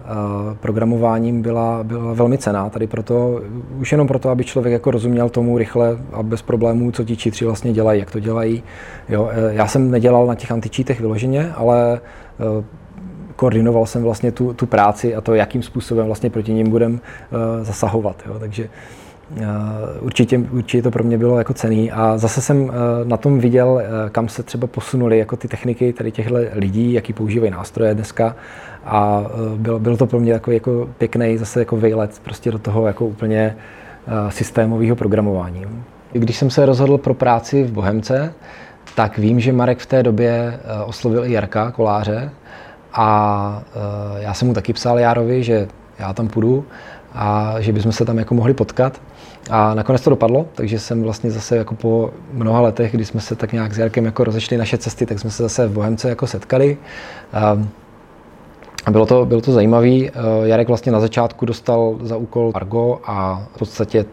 Speaker 1: programováním byla, byla velmi cená. Tady proto, už jenom proto, aby člověk jako rozuměl tomu rychle a bez problémů, co ti čítři vlastně dělají, jak to dělají. Jo, já jsem nedělal na těch antičítech vyloženě, ale uh, koordinoval jsem vlastně tu, tu práci a to, jakým způsobem vlastně proti ním budem uh, zasahovat. Jo. Takže určitě, určitě to pro mě bylo jako cený a zase jsem na tom viděl, kam se třeba posunuli jako ty techniky tady těchto lidí, jaký používají nástroje dneska a bylo, bylo to pro mě takový jako pěkný zase jako vejlet prostě do toho jako úplně systémového programování. Když jsem se rozhodl pro práci v Bohemce, tak vím, že Marek v té době oslovil i Jarka Koláře a já jsem mu taky psal Járovi, že já tam půjdu a že bychom se tam jako mohli potkat. A nakonec to dopadlo, takže jsem vlastně zase jako po mnoha letech, kdy jsme se tak nějak s Jarkem jako rozešli naše cesty, tak jsme se zase v Bohemce jako setkali. A bylo to, bylo to zajímavé. Jarek vlastně na začátku dostal za úkol Argo a v podstatě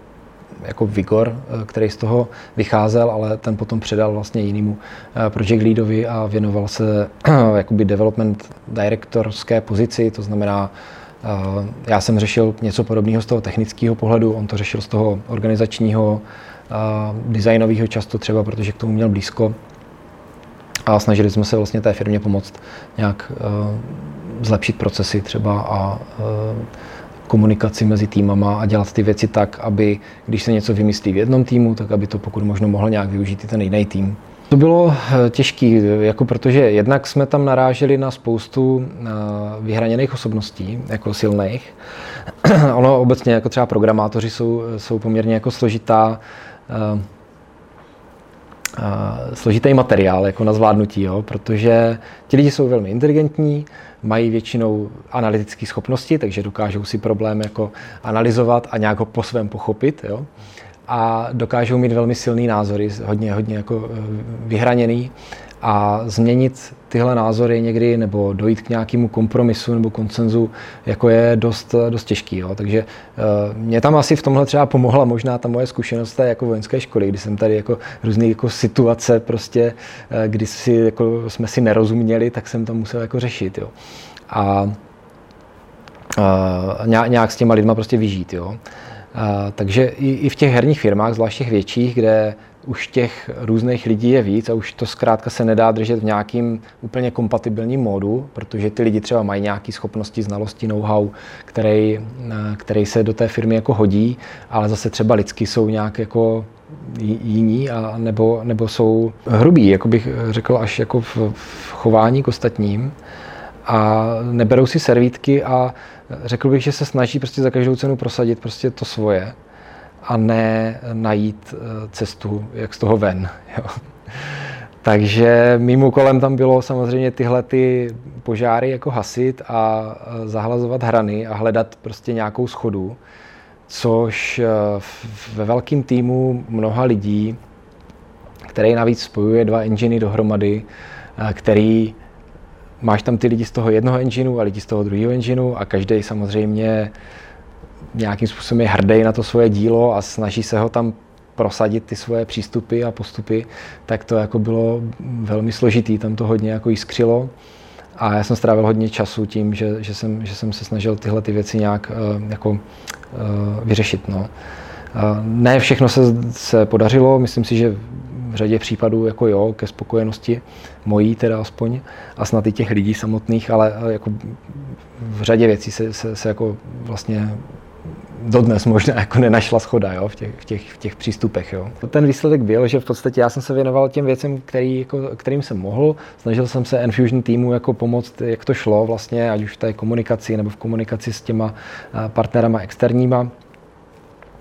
Speaker 1: jako Vigor, který z toho vycházel, ale ten potom předal vlastně jinému project leadovi a věnoval se jakoby development directorské pozici, to znamená já jsem řešil něco podobného z toho technického pohledu, on to řešil z toho organizačního, designového často třeba, protože k tomu měl blízko. A snažili jsme se vlastně té firmě pomoct nějak zlepšit procesy třeba a komunikaci mezi týmama a dělat ty věci tak, aby když se něco vymyslí v jednom týmu, tak aby to pokud možno mohl nějak využít i ten jiný tým. To bylo eh, těžké, jako protože jednak jsme tam naráželi na spoustu eh, vyhraněných osobností, jako silných. ono obecně, jako třeba programátoři jsou, jsou poměrně jako složitá, uh, složitý materiál jako na zvládnutí, jo, protože ti lidi jsou velmi inteligentní, mají většinou analytické schopnosti, takže dokážou si problém jako analyzovat a nějak ho po svém pochopit. Jo a dokážou mít velmi silný názory, hodně, hodně jako eh, vyhraněný a změnit tyhle názory někdy nebo dojít k nějakému kompromisu nebo koncenzu, jako je dost, dost těžký. Jo. Takže uh, mě tam asi v tomhle třeba pomohla možná ta moje zkušenost té jako vojenské školy, kdy jsem tady jako různé jako situace prostě, uh, kdy si, jako jsme si nerozuměli, tak jsem tam musel jako řešit. Jo. A uh, nějak s těma lidma prostě vyžít. Jo. A, takže i, i v těch herních firmách, zvlášť těch větších, kde už těch různých lidí je víc a už to zkrátka se nedá držet v nějakým úplně kompatibilním módu, protože ty lidi třeba mají nějaké schopnosti, znalosti, know-how, který, který se do té firmy jako hodí, ale zase třeba lidsky jsou nějak jako jiní a nebo, nebo jsou hrubí, jako bych řekl, až jako v, v chování k ostatním. A neberou si servítky a řekl bych, že se snaží prostě za každou cenu prosadit prostě to svoje a ne najít eh, cestu, jak z toho ven. Jo. Takže mým úkolem tam bylo samozřejmě tyhle ty požáry jako hasit a zahlazovat hrany a hledat prostě nějakou schodu, což eh, ve velkém týmu mnoha lidí, který navíc spojuje dva enginey dohromady, eh, který máš tam ty lidi z toho jednoho engineu a lidi z toho druhého engineu a každý samozřejmě nějakým způsobem je hrdý na to svoje dílo a snaží se ho tam prosadit ty svoje přístupy a postupy, tak to jako bylo velmi složitý, tam to hodně jako jiskřilo. A já jsem strávil hodně času tím, že, že, jsem, že jsem se snažil tyhle ty věci nějak uh, jako, uh, vyřešit. No. Uh, ne všechno se, se podařilo, myslím si, že v řadě případů jako jo, ke spokojenosti mojí teda aspoň a snad i těch lidí samotných, ale jako v řadě věcí se, se, se jako vlastně dodnes možná jako nenašla schoda jo, v, těch, v, těch, v těch přístupech. Jo. Ten výsledek byl, že v podstatě já jsem se věnoval těm věcem, který, jako, kterým jsem mohl. Snažil jsem se Enfusion týmu jako pomoct, jak to šlo vlastně, ať už v té komunikaci nebo v komunikaci s těma partnerama externíma.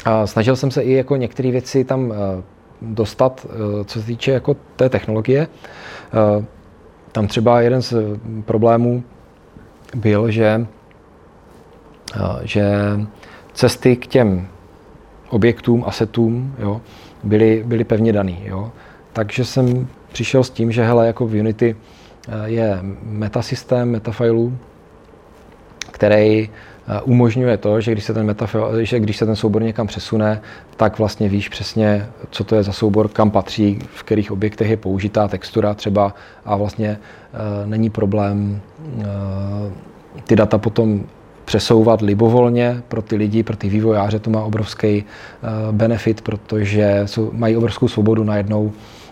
Speaker 1: A snažil jsem se i jako některé věci tam dostat, eh, co se týče jako té technologie. Eh, tam třeba jeden z problémů byl, že, eh, že cesty k těm objektům, asetům, jo, byly, byly pevně daný. Jo. Takže jsem přišel s tím, že hele, jako v Unity je metasystém metafilů, který umožňuje to, že když se ten, metafil, že když se ten soubor někam přesune, tak vlastně víš přesně, co to je za soubor, kam patří, v kterých objektech je použitá textura třeba a vlastně e, není problém e, ty data potom přesouvat libovolně pro ty lidi, pro ty vývojáře to má obrovský benefit, protože mají obrovskou svobodu najednou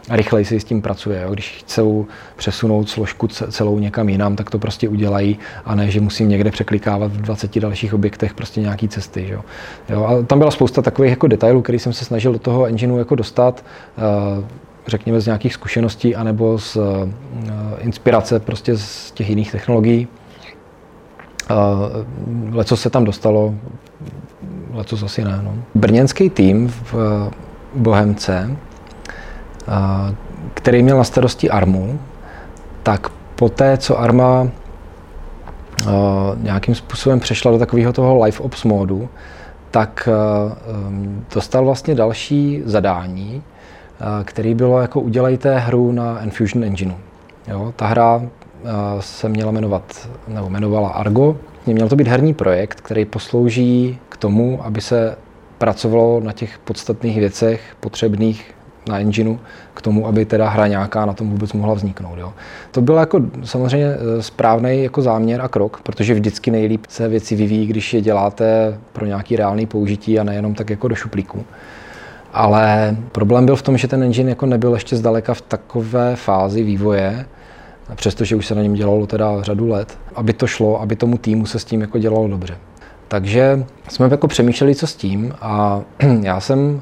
Speaker 1: rychleji si s tím pracuje. Jo. Když chcou přesunout složku celou někam jinam, tak to prostě udělají a ne, že musím někde překlikávat v 20 dalších objektech prostě nějaký cesty. Jo. Jo. A tam byla spousta takových jako detailů, který jsem se snažil do toho engineu jako dostat. Uh, řekněme z nějakých zkušeností anebo z uh, inspirace prostě z těch jiných technologií. Uh, leco se tam dostalo, leco asi ne. No. Brněnský tým v Bohemce, který měl na starosti Armu, tak poté, co Arma nějakým způsobem přešla do takového toho live ops módu, tak um, dostal vlastně další zadání, který bylo jako udělejte hru na Enfusion Engineu. Jo, ta hra se měla jmenovat, nebo jmenovala Argo. Měl to být herní projekt, který poslouží k tomu, aby se pracovalo na těch podstatných věcech potřebných na engineu k tomu, aby teda hra nějaká na tom vůbec mohla vzniknout. Jo. To byl jako samozřejmě e, správný jako záměr a krok, protože vždycky nejlíp se věci vyvíjí, když je děláte pro nějaký reálný použití a nejenom tak jako do šuplíku. Ale problém byl v tom, že ten engine jako nebyl ještě zdaleka v takové fázi vývoje, přestože už se na něm dělalo teda řadu let, aby to šlo, aby tomu týmu se s tím jako dělalo dobře. Takže jsme jako přemýšleli, co s tím a já jsem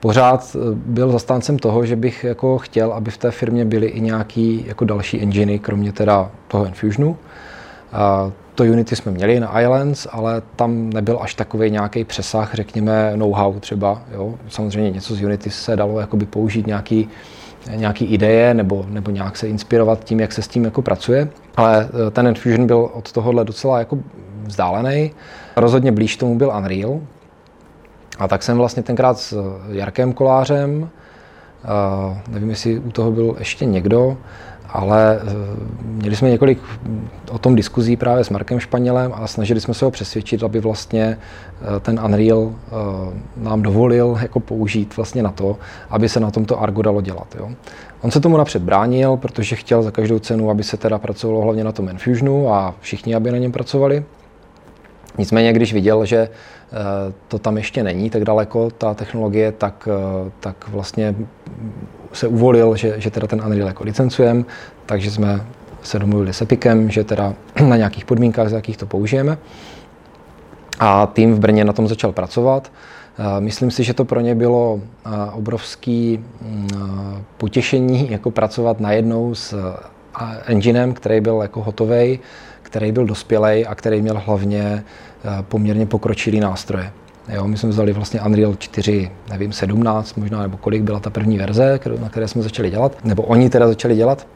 Speaker 1: pořád eh, byl zastáncem toho, že bych jako chtěl, aby v té firmě byly i nějaký jako další enginy, kromě teda toho Enfusionu. A to Unity jsme měli na Islands, ale tam nebyl až takový nějaký přesah, řekněme know-how třeba. Jo. Samozřejmě něco z Unity se dalo jakoby použít nějaký, nějaký ideje nebo, nebo nějak se inspirovat tím, jak se s tím jako pracuje. Ale eh, ten Enfusion byl od tohohle docela jako vzdálený. Rozhodně blíž tomu byl Unreal. A tak jsem vlastně tenkrát s Jarkem Kolářem, uh, nevím, jestli u toho byl ještě někdo, ale uh, měli jsme několik o tom diskuzí právě s Markem Španělem a snažili jsme se ho přesvědčit, aby vlastně ten Unreal nám dovolil jako použít vlastně na to, aby se na tomto Argo dalo dělat. Jo. On se tomu napřed bránil, protože chtěl za každou cenu, aby se teda pracovalo hlavně na tom Enfusionu a všichni, aby na něm pracovali. Nicméně, když viděl, že eh, to tam ještě není tak daleko, ta technologie, tak, eh, tak vlastně se uvolil, že, že teda ten Unreal jako licencujeme, takže jsme se domluvili s Epicem, že teda na nějakých podmínkách, za jakých to použijeme. A tým v Brně na tom začal pracovat. Eh, myslím si, že to pro ně bylo obrovský mm, potěšení jako pracovat najednou s enginem, který byl jako hotový, který byl dospělý a který měl hlavně poměrně pokročilý nástroje. Jo, my jsme vzali vlastně Unreal 4, nevím, 17 možná, nebo kolik byla ta první verze, na které jsme začali dělat, nebo oni teda začali dělat.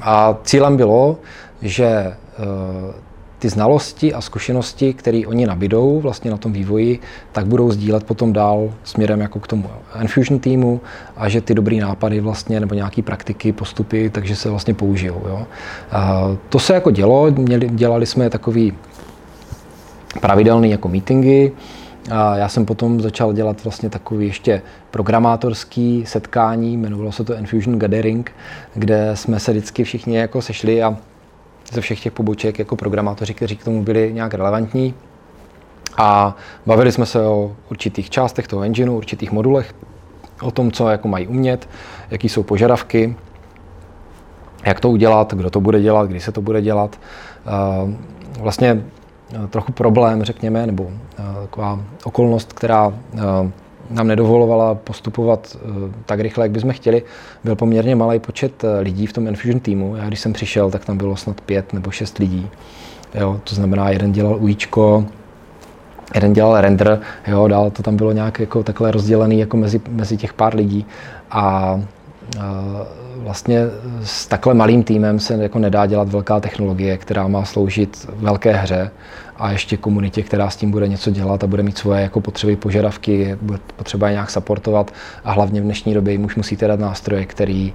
Speaker 1: A cílem bylo, že uh, ty znalosti a zkušenosti, které oni nabídou vlastně na tom vývoji, tak budou sdílet potom dál směrem jako k tomu Enfusion týmu a že ty dobrý nápady vlastně nebo nějaké praktiky, postupy, takže se vlastně použijou. Jo. Uh, to se jako dělo, měli, dělali jsme takový pravidelné jako meetingy. A já jsem potom začal dělat vlastně takový ještě programátorský setkání, jmenovalo se to Infusion Gathering, kde jsme se vždycky všichni jako sešli a ze všech těch poboček jako programátoři, kteří k tomu byli nějak relevantní. A bavili jsme se o určitých částech toho engineu, určitých modulech, o tom, co jako mají umět, jaký jsou požadavky, jak to udělat, kdo to bude dělat, kdy se to bude dělat. Vlastně trochu problém, řekněme, nebo eh, taková okolnost, která eh, nám nedovolovala postupovat tak rychle, jak bychom chtěli. Byl poměrně malý počet lidí v tom Enfusion týmu. Já když jsem přišel, tak tam bylo snad pět nebo šest lidí. Jo, to znamená, jeden dělal UIčko, jeden dělal render, jo, dál to tam bylo nějak jako takhle rozdělený jako mezi, mezi těch pár lidí. A, a vlastně s takhle malým týmem se jako nedá dělat velká technologie, která má sloužit velké hře a ještě komunitě, která s tím bude něco dělat a bude mít svoje jako potřeby, požadavky, bude potřeba je nějak supportovat a hlavně v dnešní době jim už musíte dát nástroje, který,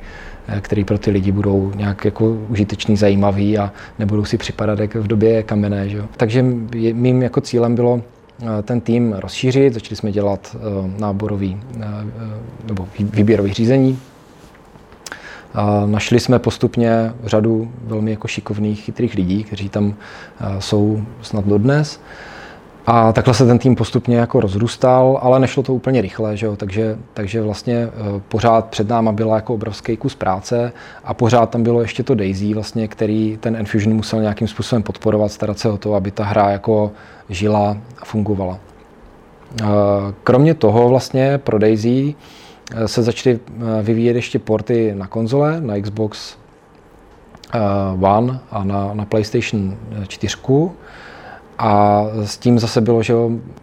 Speaker 1: který pro ty lidi budou nějak jako užitečný, zajímavý a nebudou si připadat jak v době kamenné. Že? Takže mým jako cílem bylo eh, ten tým rozšířit, začali jsme dělat eh, náborový eh, nebo výběrový řízení, a našli jsme postupně řadu velmi jako šikovných, chytrých lidí, kteří tam jsou snad dodnes. A takhle se ten tým postupně jako rozrůstal, ale nešlo to úplně rychle, že jo? Takže, takže vlastně eh, pořád před náma byla jako obrovský kus práce a pořád tam bylo ještě to Daisy, vlastně, který ten Enfusion musel nějakým způsobem podporovat, starat se o to, aby ta hra jako žila a fungovala. Eh, kromě toho vlastně pro Daisy se začaly vyvíjet ještě porty na konzole, na Xbox One a na, na PlayStation 4. A s tím zase bylo, že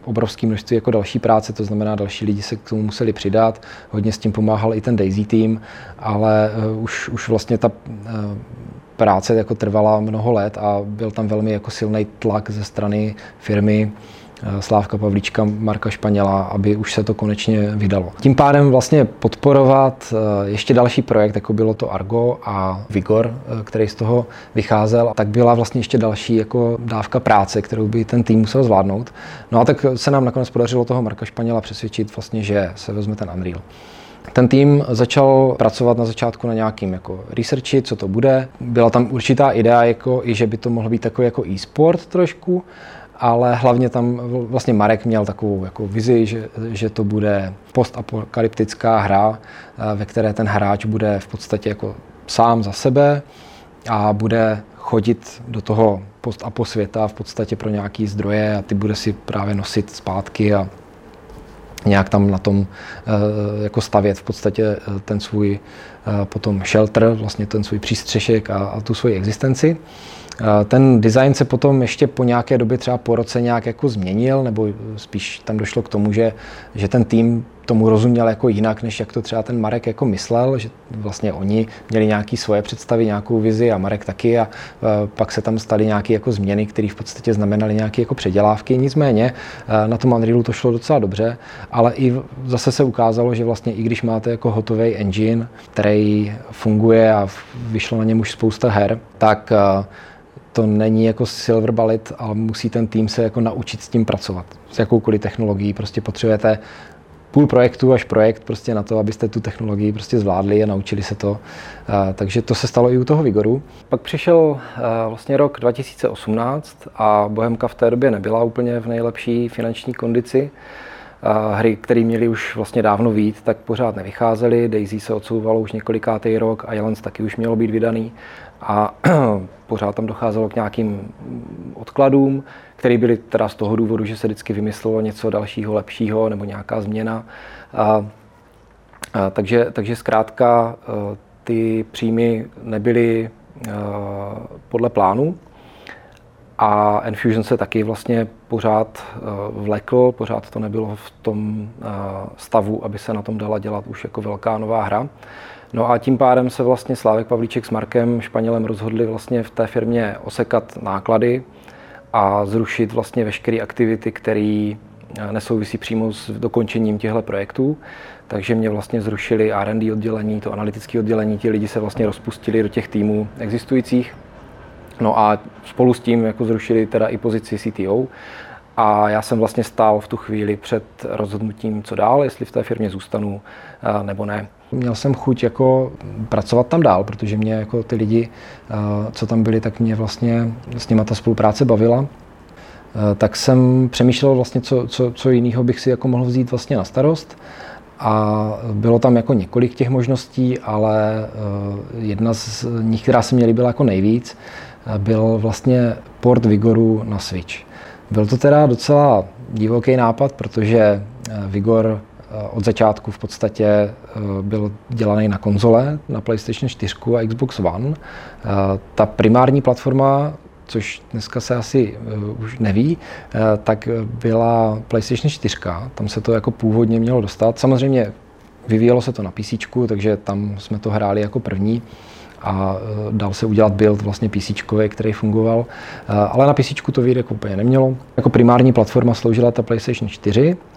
Speaker 1: obrovské množství jako další práce, to znamená, další lidi se k tomu museli přidat. Hodně s tím pomáhal i ten Daisy tým, ale už, už vlastně ta práce jako trvala mnoho let a byl tam velmi jako silný tlak ze strany firmy Eh, Slávka Pavlíčka, Marka Španěla, aby už se to konečně vydalo. Tím pádem vlastně podporovat eh, ještě další projekt, jako bylo to Argo a Vigor, eh, který z toho vycházel, tak byla vlastně ještě další jako dávka práce, kterou by ten tým musel zvládnout. No a tak se nám nakonec podařilo toho Marka Španěla přesvědčit vlastně, že se vezme ten Unreal. Ten tým začal pracovat na začátku na nějakým jako researchi, co to bude. Byla tam určitá idea, jako, i že by to mohlo být takový jako e-sport trošku, ale hlavně tam vlastně Marek měl takovou jako vizi, že, že to bude postapokalyptická hra, eh, ve které ten hráč bude v podstatě jako sám za sebe a bude chodit do toho post-apo světa v podstatě pro nějaký zdroje a ty bude si právě nosit zpátky a nějak tam na tom eh, jako stavět v podstatě eh, ten svůj potom shelter, vlastně ten svůj přístřešek a, a tu svoji existenci. Ten design se potom ještě po nějaké době, třeba po roce, nějak jako změnil, nebo spíš tam došlo k tomu, že, že ten tým tomu rozuměl jako jinak, než jak to třeba ten Marek jako myslel, že vlastně oni měli nějaké svoje představy, nějakou vizi a Marek taky a pak se tam staly nějaké jako změny, které v podstatě znamenaly nějaké jako předělávky. Nicméně na tom Unrealu to šlo docela dobře, ale i zase se ukázalo, že vlastně i když máte jako hotový engine, který funguje a vyšlo na něm už spousta her, tak to není jako silver bullet, ale musí ten tým se jako naučit s tím pracovat. S jakoukoliv technologií prostě potřebujete půl projektu až projekt prostě na to, abyste tu technologii prostě zvládli a naučili se to. Takže to se stalo i u toho Vigoru. Pak přišel vlastně rok 2018 a Bohemka v té době nebyla úplně v nejlepší finanční kondici. Hry, které měly už vlastně dávno vít, tak pořád nevycházely. Daisy se odsouvalo už několikátý rok, Islands taky už mělo být vydaný a pořád tam docházelo k nějakým odkladům, které byly teda z toho důvodu, že se vždycky vymyslelo něco dalšího, lepšího nebo nějaká změna. A, a, takže, takže zkrátka e, ty příjmy nebyly a, e, podle plánu a Enfusion se taky vlastně pořád e, vlekl, pořád to nebylo v tom stavu, aby se na tom dala dělat už jako velká nová hra. No a tím pádem se vlastně Slávek Pavlíček s Markem Španělem rozhodli vlastně v té firmě osekat náklady a zrušit vlastně veškeré aktivity, které eh, nesouvisí přímo s dokončením těchto projektů. Takže mě vlastně zrušili R&D oddělení, to analytické oddělení, ti lidi se vlastně rozpustili do těch týmů existujících. No a spolu s tím jako zrušili teda i pozici CTO a já jsem vlastně stál v tu chvíli před rozhodnutím, co dál, jestli v té firmě zůstanu eh, nebo ne. Měl jsem chuť jako pracovat tam dál, protože mě jako ty lidi, eh, co tam byli, tak mě vlastně s nimi ta spolupráce bavila. Eh, tak jsem přemýšlel vlastně, co, co, co jiného bych si jako mohl vzít vlastně na starost. A bylo tam jako několik těch možností, ale jedna z nich, která se mě líbila jako nejvíc, byl vlastně port Vigoru na Switch. Byl to teda docela divoký nápad, protože eh, Vigor eh, od začátku v podstatě eh, byl dělaný na konzole, na PlayStation 4 a Xbox One. Ta primární platforma, což dneska se asi už neví, tak byla PlayStation 4. Tam se to jako původně mělo dostat. Samozřejmě vyvíjelo se to na PC, takže tam jsme to hráli jako první a dal se udělat build vlastně PC, který fungoval, ale na PC to výrek úplně nemělo. Jako primární platforma sloužila ta PlayStation 4, e,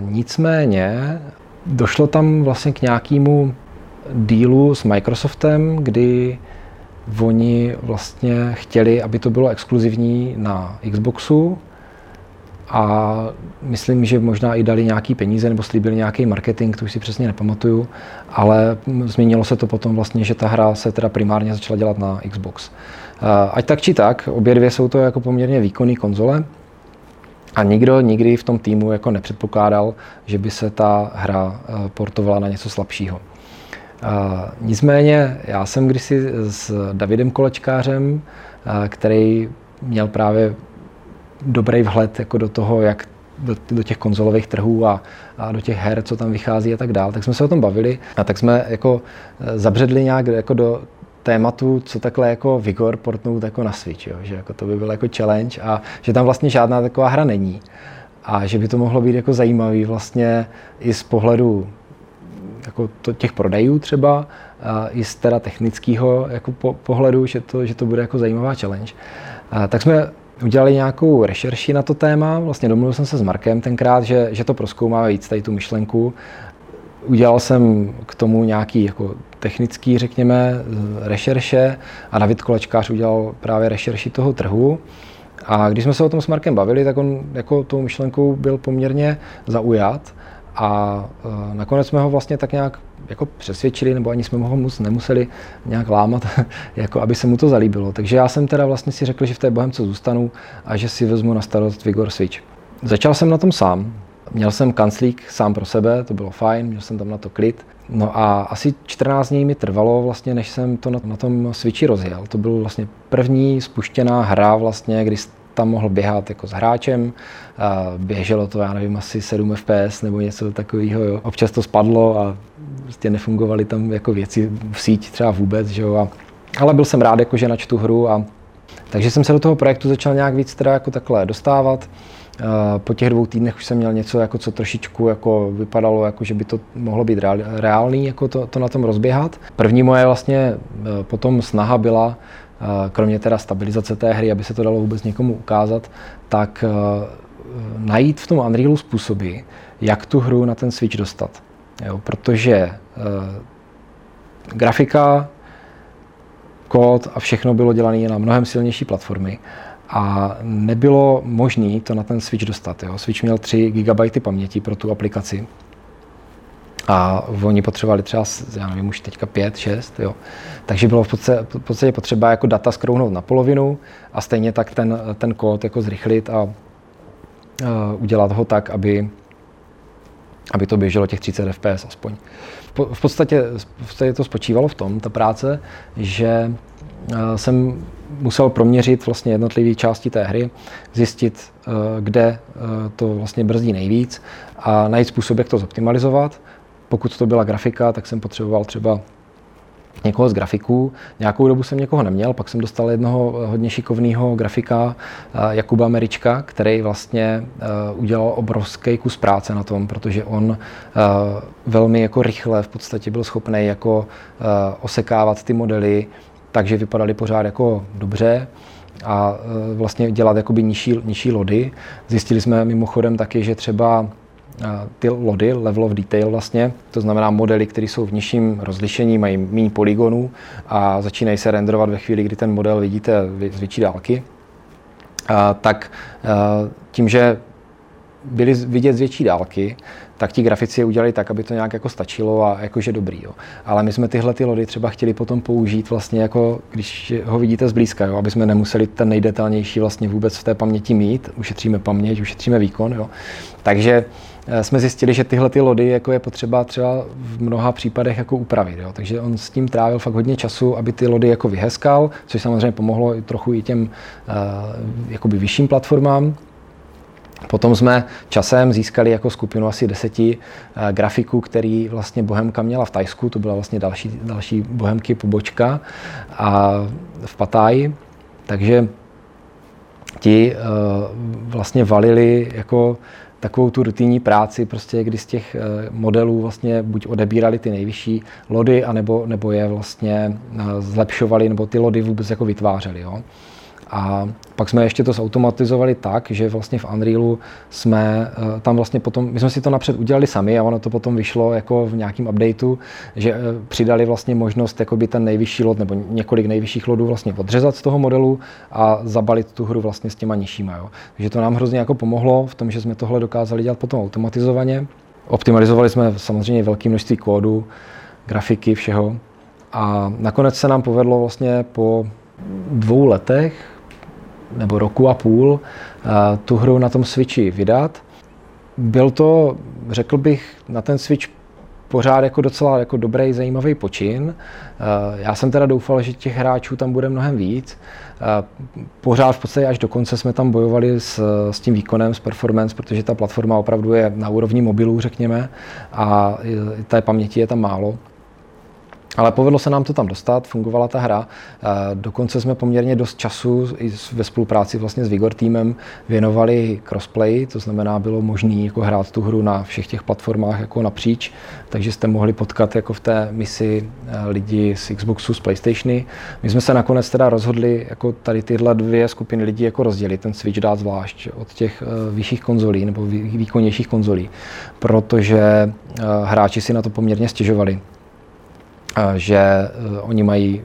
Speaker 1: nicméně došlo tam vlastně k nějakému dílu s Microsoftem, kdy oni vlastně chtěli, aby to bylo exkluzivní na Xboxu, a myslím, že možná i dali nějaký peníze nebo slíbili nějaký marketing, to už si přesně nepamatuju, ale změnilo se to potom vlastně, že ta hra se teda primárně začala dělat na Xbox. Eh, ať tak či tak, obě dvě jsou to jako poměrně výkonné konzole A nikdo nikdy v tom týmu jako nepředpokládal, že by se ta hra portovala na něco slabšího. Nicméně já jsem kdysi s Davidem Kolečkářem, který měl právě dobrý vhled jako do toho, jak do, do těch konzolových trhů a, a do těch her, co tam vychází a tak dál, tak jsme se o tom bavili a tak jsme jako zabředli nějak jako do tématu, co takhle jako Vigor portnout jako na Switch, jo? že jako to by byl jako challenge a že tam vlastně žádná taková hra není a že by to mohlo být jako zajímavý vlastně i z pohledu jako to, těch prodejů třeba, a i z teda technického jako po, pohledu, že to, že to bude jako zajímavá challenge. A, tak jsme udělali nějakou rešerši na to téma, vlastně domluvil jsem se s Markem tenkrát, že, že to proskoumáme víc, tady tu myšlenku. Udělal jsem k tomu nějaký jako technický, řekněme, rešerše a David Kolečkář udělal právě rešerši toho trhu. A když jsme se o tom s Markem bavili, tak on jako tou myšlenkou byl poměrně zaujat a e, nakonec jsme ho vlastně tak nějak jako přesvědčili, nebo ani jsme ho moc nemuseli nějak lámat, jako aby se mu to zalíbilo. Takže já jsem teda vlastně si řekl, že v té Bohemce zůstanu a že si vezmu na starost Vigor Switch. Začal jsem na tom sám. Měl jsem kanclík sám pro sebe, to bylo fajn, měl jsem tam na to klid. No a asi 14 dní mi trvalo vlastně, než jsem to na, na tom Switchi rozjel. To byl vlastně první spuštěná hra vlastně, kdy tam mohl běhat jako s hráčem. Běželo to, já nevím, asi 7 fps nebo něco takového. Jo. Občas to spadlo a prostě nefungovaly tam jako věci v síť třeba vůbec. Že jo. A, ale byl jsem rád, jako, že načtu hru a takže jsem se do toho projektu začal nějak víc teda jako takhle dostávat. Po těch dvou týdnech už jsem měl něco, jako co trošičku jako vypadalo, jako že by to mohlo být reálný, jako to, to na tom rozběhat. První moje vlastně e, potom snaha byla kromě teda stabilizace té hry, aby se to dalo vůbec někomu ukázat, tak eh, najít v tom Unrealu způsoby, jak tu hru na ten Switch dostat. Jo, protože eh, grafika, kód a všechno bylo dělané na mnohem silnější platformy a nebylo možné to na ten Switch dostat. Jo. Switch měl 3 GB paměti pro tu aplikaci, a oni potřebovali třeba, já nevím, už teďka pět, šest, jo. Takže bylo v podstatě, v podstatě potřeba jako data skrouhnout na polovinu a stejně tak ten, ten kód jako zrychlit a, a udělat ho tak, aby, aby to běželo těch 30 fps aspoň. V podstatě, v podstatě to spočívalo v tom, ta práce, že jsem musel proměřit vlastně jednotlivé části té hry, zjistit, kde to vlastně brzdí nejvíc a najít způsob, jak to zoptimalizovat pokud to byla grafika, tak jsem potřeboval třeba někoho z grafiků. Nějakou dobu jsem někoho neměl, pak jsem dostal jednoho hodně šikovného grafika, eh, Jakuba Merička, který vlastně eh, udělal obrovský kus práce na tom, protože on eh, velmi jako rychle v podstatě byl schopný jako osekávat ty modely, takže vypadaly pořád jako dobře a vlastně dělat jakoby nižší, nižší lody. Zjistili jsme mimochodem taky, že třeba ty lody, level of detail vlastně, to znamená modely, které jsou v nižším rozlišení, mají méně polygonů a začínají se renderovat ve chvíli, kdy ten model vidíte z větší dálky, tak tím, že byly vidět z větší dálky, tak ti grafici je udělali tak, aby to nějak jako stačilo a jakože dobrý. Jo. Ale my jsme tyhle ty lody třeba chtěli potom použít vlastně jako, když ho vidíte zblízka, jo, aby jsme nemuseli ten nejdetalnější vlastně vůbec v té paměti mít, ušetříme paměť, ušetříme výkon. Jo. Takže Eh, jsme zjistili, že tyhle ty lody jako je potřeba třeba v mnoha případech jako upravit. Jo. Takže on s tím trávil fakt hodně času, aby ty lody jako vyheskal, což samozřejmě pomohlo i trochu i těm uh, jakoby vyšším platformám. Potom jsme časem získali jako skupinu asi deseti uh, grafiků, který vlastně Bohemka měla v Tajsku, to byla vlastně další, další Bohemky pobočka a v Patáji. Takže ti uh, vlastně valili jako takovou tu rutinní práci, prostě kdy z těch eh, modelů vlastně buď odebírali ty nejvyšší lody, anebo, nebo je vlastně eh, zlepšovali, nebo ty lody vůbec jako vytvářeli. Jo. A pak jsme ještě to zautomatizovali tak, že vlastně v Unrealu jsme eh, tam vlastně potom, my jsme si to napřed udělali sami a ono to potom vyšlo jako v nějakém updateu, že eh, přidali vlastně možnost jakoby ten nejvyšší lod nebo několik nejvyšších lodů vlastně odřezat z toho modelu a zabalit tu hru vlastně s těma nižšíma. Jo. Takže to nám hrozně jako pomohlo v tom, že jsme tohle dokázali dělat potom automatizovaně. Optimalizovali jsme samozřejmě velké množství kódu, grafiky, všeho. A nakonec se nám povedlo vlastně po dvou letech nebo roku a půl tu hru na tom Switchi vydat. Byl to, řekl bych, na ten Switch pořád jako docela jako dobrý, zajímavý počin. Já jsem teda doufal, že těch hráčů tam bude mnohem víc. Pořád v podstatě až do konce jsme tam bojovali s, s tím výkonem, s performance, protože ta platforma opravdu je na úrovni mobilů, řekněme, a té paměti je tam málo. Ale povedlo se nám to tam dostat, fungovala ta hra. Dokonce jsme poměrně dost času i ve spolupráci vlastně s Vigor týmem věnovali crossplay, to znamená, bylo možné jako hrát tu hru na všech těch platformách jako napříč, takže jste mohli potkat jako v té misi eh, lidi z Xboxu, z PlayStationy. My jsme se nakonec teda rozhodli jako tady tyhle dvě skupiny lidí jako rozdělit, ten Switch dát zvlášť od těch eh, vyšších konzolí nebo výkonnějších konzolí, protože eh, hráči si na to poměrně stěžovali že e, oni mají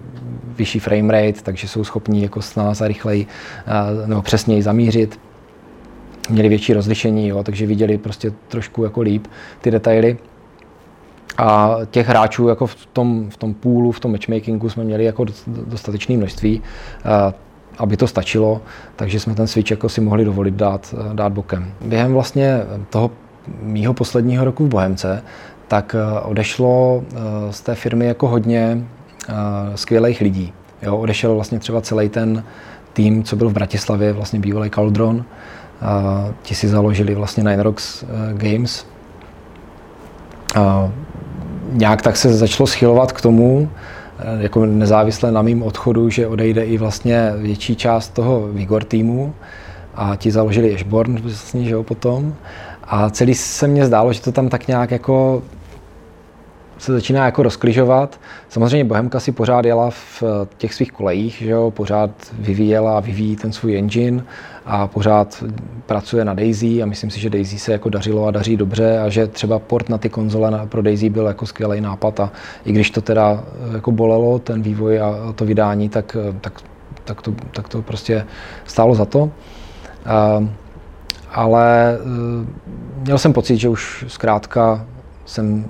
Speaker 1: vyšší frame rate, takže jsou schopni jako snáz a rychleji e, nebo přesněji zamířit. Měli větší rozlišení, jo, takže viděli prostě trošku jako líp ty detaily. A těch hráčů jako v tom, v tom půlu, v tom matchmakingu jsme měli jako dostatečné množství, e, aby to stačilo, takže jsme ten switch jako si mohli dovolit dát, dát bokem. Během vlastně toho mýho posledního roku v Bohemce tak eh, odešlo eh, z té firmy jako hodně eh, skvělých lidí. Jo, odešel vlastně třeba celý ten tým, co byl v Bratislavě, vlastně bývalý Caldron. Ti si založili vlastně Nine Rocks Games. Nějak tak se začalo schylovat k tomu, jako nezávisle na mým odchodu, že odejde i vlastně větší část toho Vigor týmu a ti založili Ashborn vlastně, že jo, potom. A celý se mně zdálo, že to tam tak nějak jako se začíná jako rozkližovat. Samozřejmě Bohemka si pořád jela v těch svých kolejích, že jo? pořád vyvíjela a vyvíjí ten svůj engine a pořád pracuje na Daisy a myslím si, že Daisy se jako dařilo a daří dobře a že třeba port na ty konzole pro Daisy byl jako skvělý nápad a i když to teda jako bolelo, ten vývoj a to vydání, tak, tak, tak, to, tak to prostě stálo za to. Uh, ale uh, měl jsem pocit, že už zkrátka jsem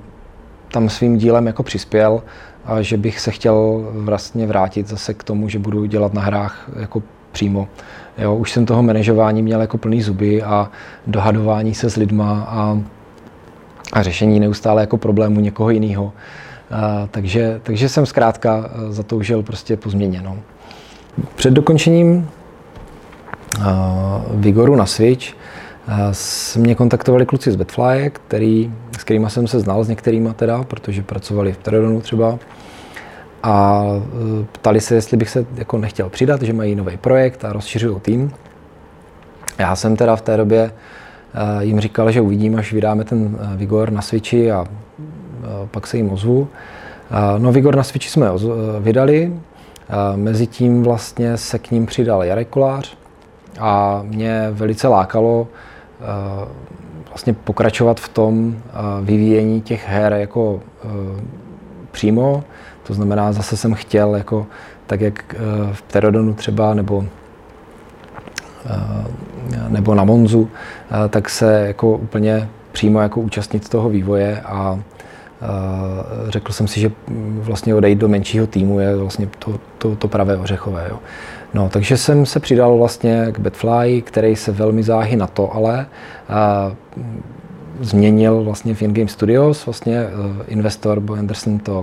Speaker 1: tam svým dílem jako přispěl a že bych se chtěl vlastně vrátit zase k tomu, že budu dělat na hrách jako přímo. Jo, už jsem toho manažování měl jako plný zuby a dohadování se s lidma a, a řešení neustále jako problému někoho jiného. takže, takže jsem zkrátka zatoužil prostě po změně. No. Před dokončením a, Vigoru na Switch mě kontaktovali kluci z Betfly, který, s kterými jsem se znal, s některými teda, protože pracovali v Teradonu třeba. A e, ptali se, jestli bych se jako nechtěl přidat, že mají nový projekt a rozšiřují tým. Já jsem teda v té době e, jim říkal, že uvidím, až vydáme ten e, Vigor na Switchi a pak se jim ozvu. No Vigor na Switchi jsme vydali, mezitím vlastně se k ním přidal Jarek Kolář a mě velice lákalo vlastně pokračovat v tom eh, vyvíjení těch her jako eh, přímo. To znamená, zase jsem chtěl, jako, tak jak v Pterodonu třeba, nebo nebo na Monzu, tak se jako úplně přímo jako účastnit toho vývoje a řekl jsem si, že vlastně odejít do menšího týmu je vlastně to, to, to pravé ořechové. Jo. No, takže jsem se přidal vlastně k Betfly, který se velmi záhy na to, ale a, změnil vlastně v InGame Studios. Vlastně uh, investor Bo Anderson to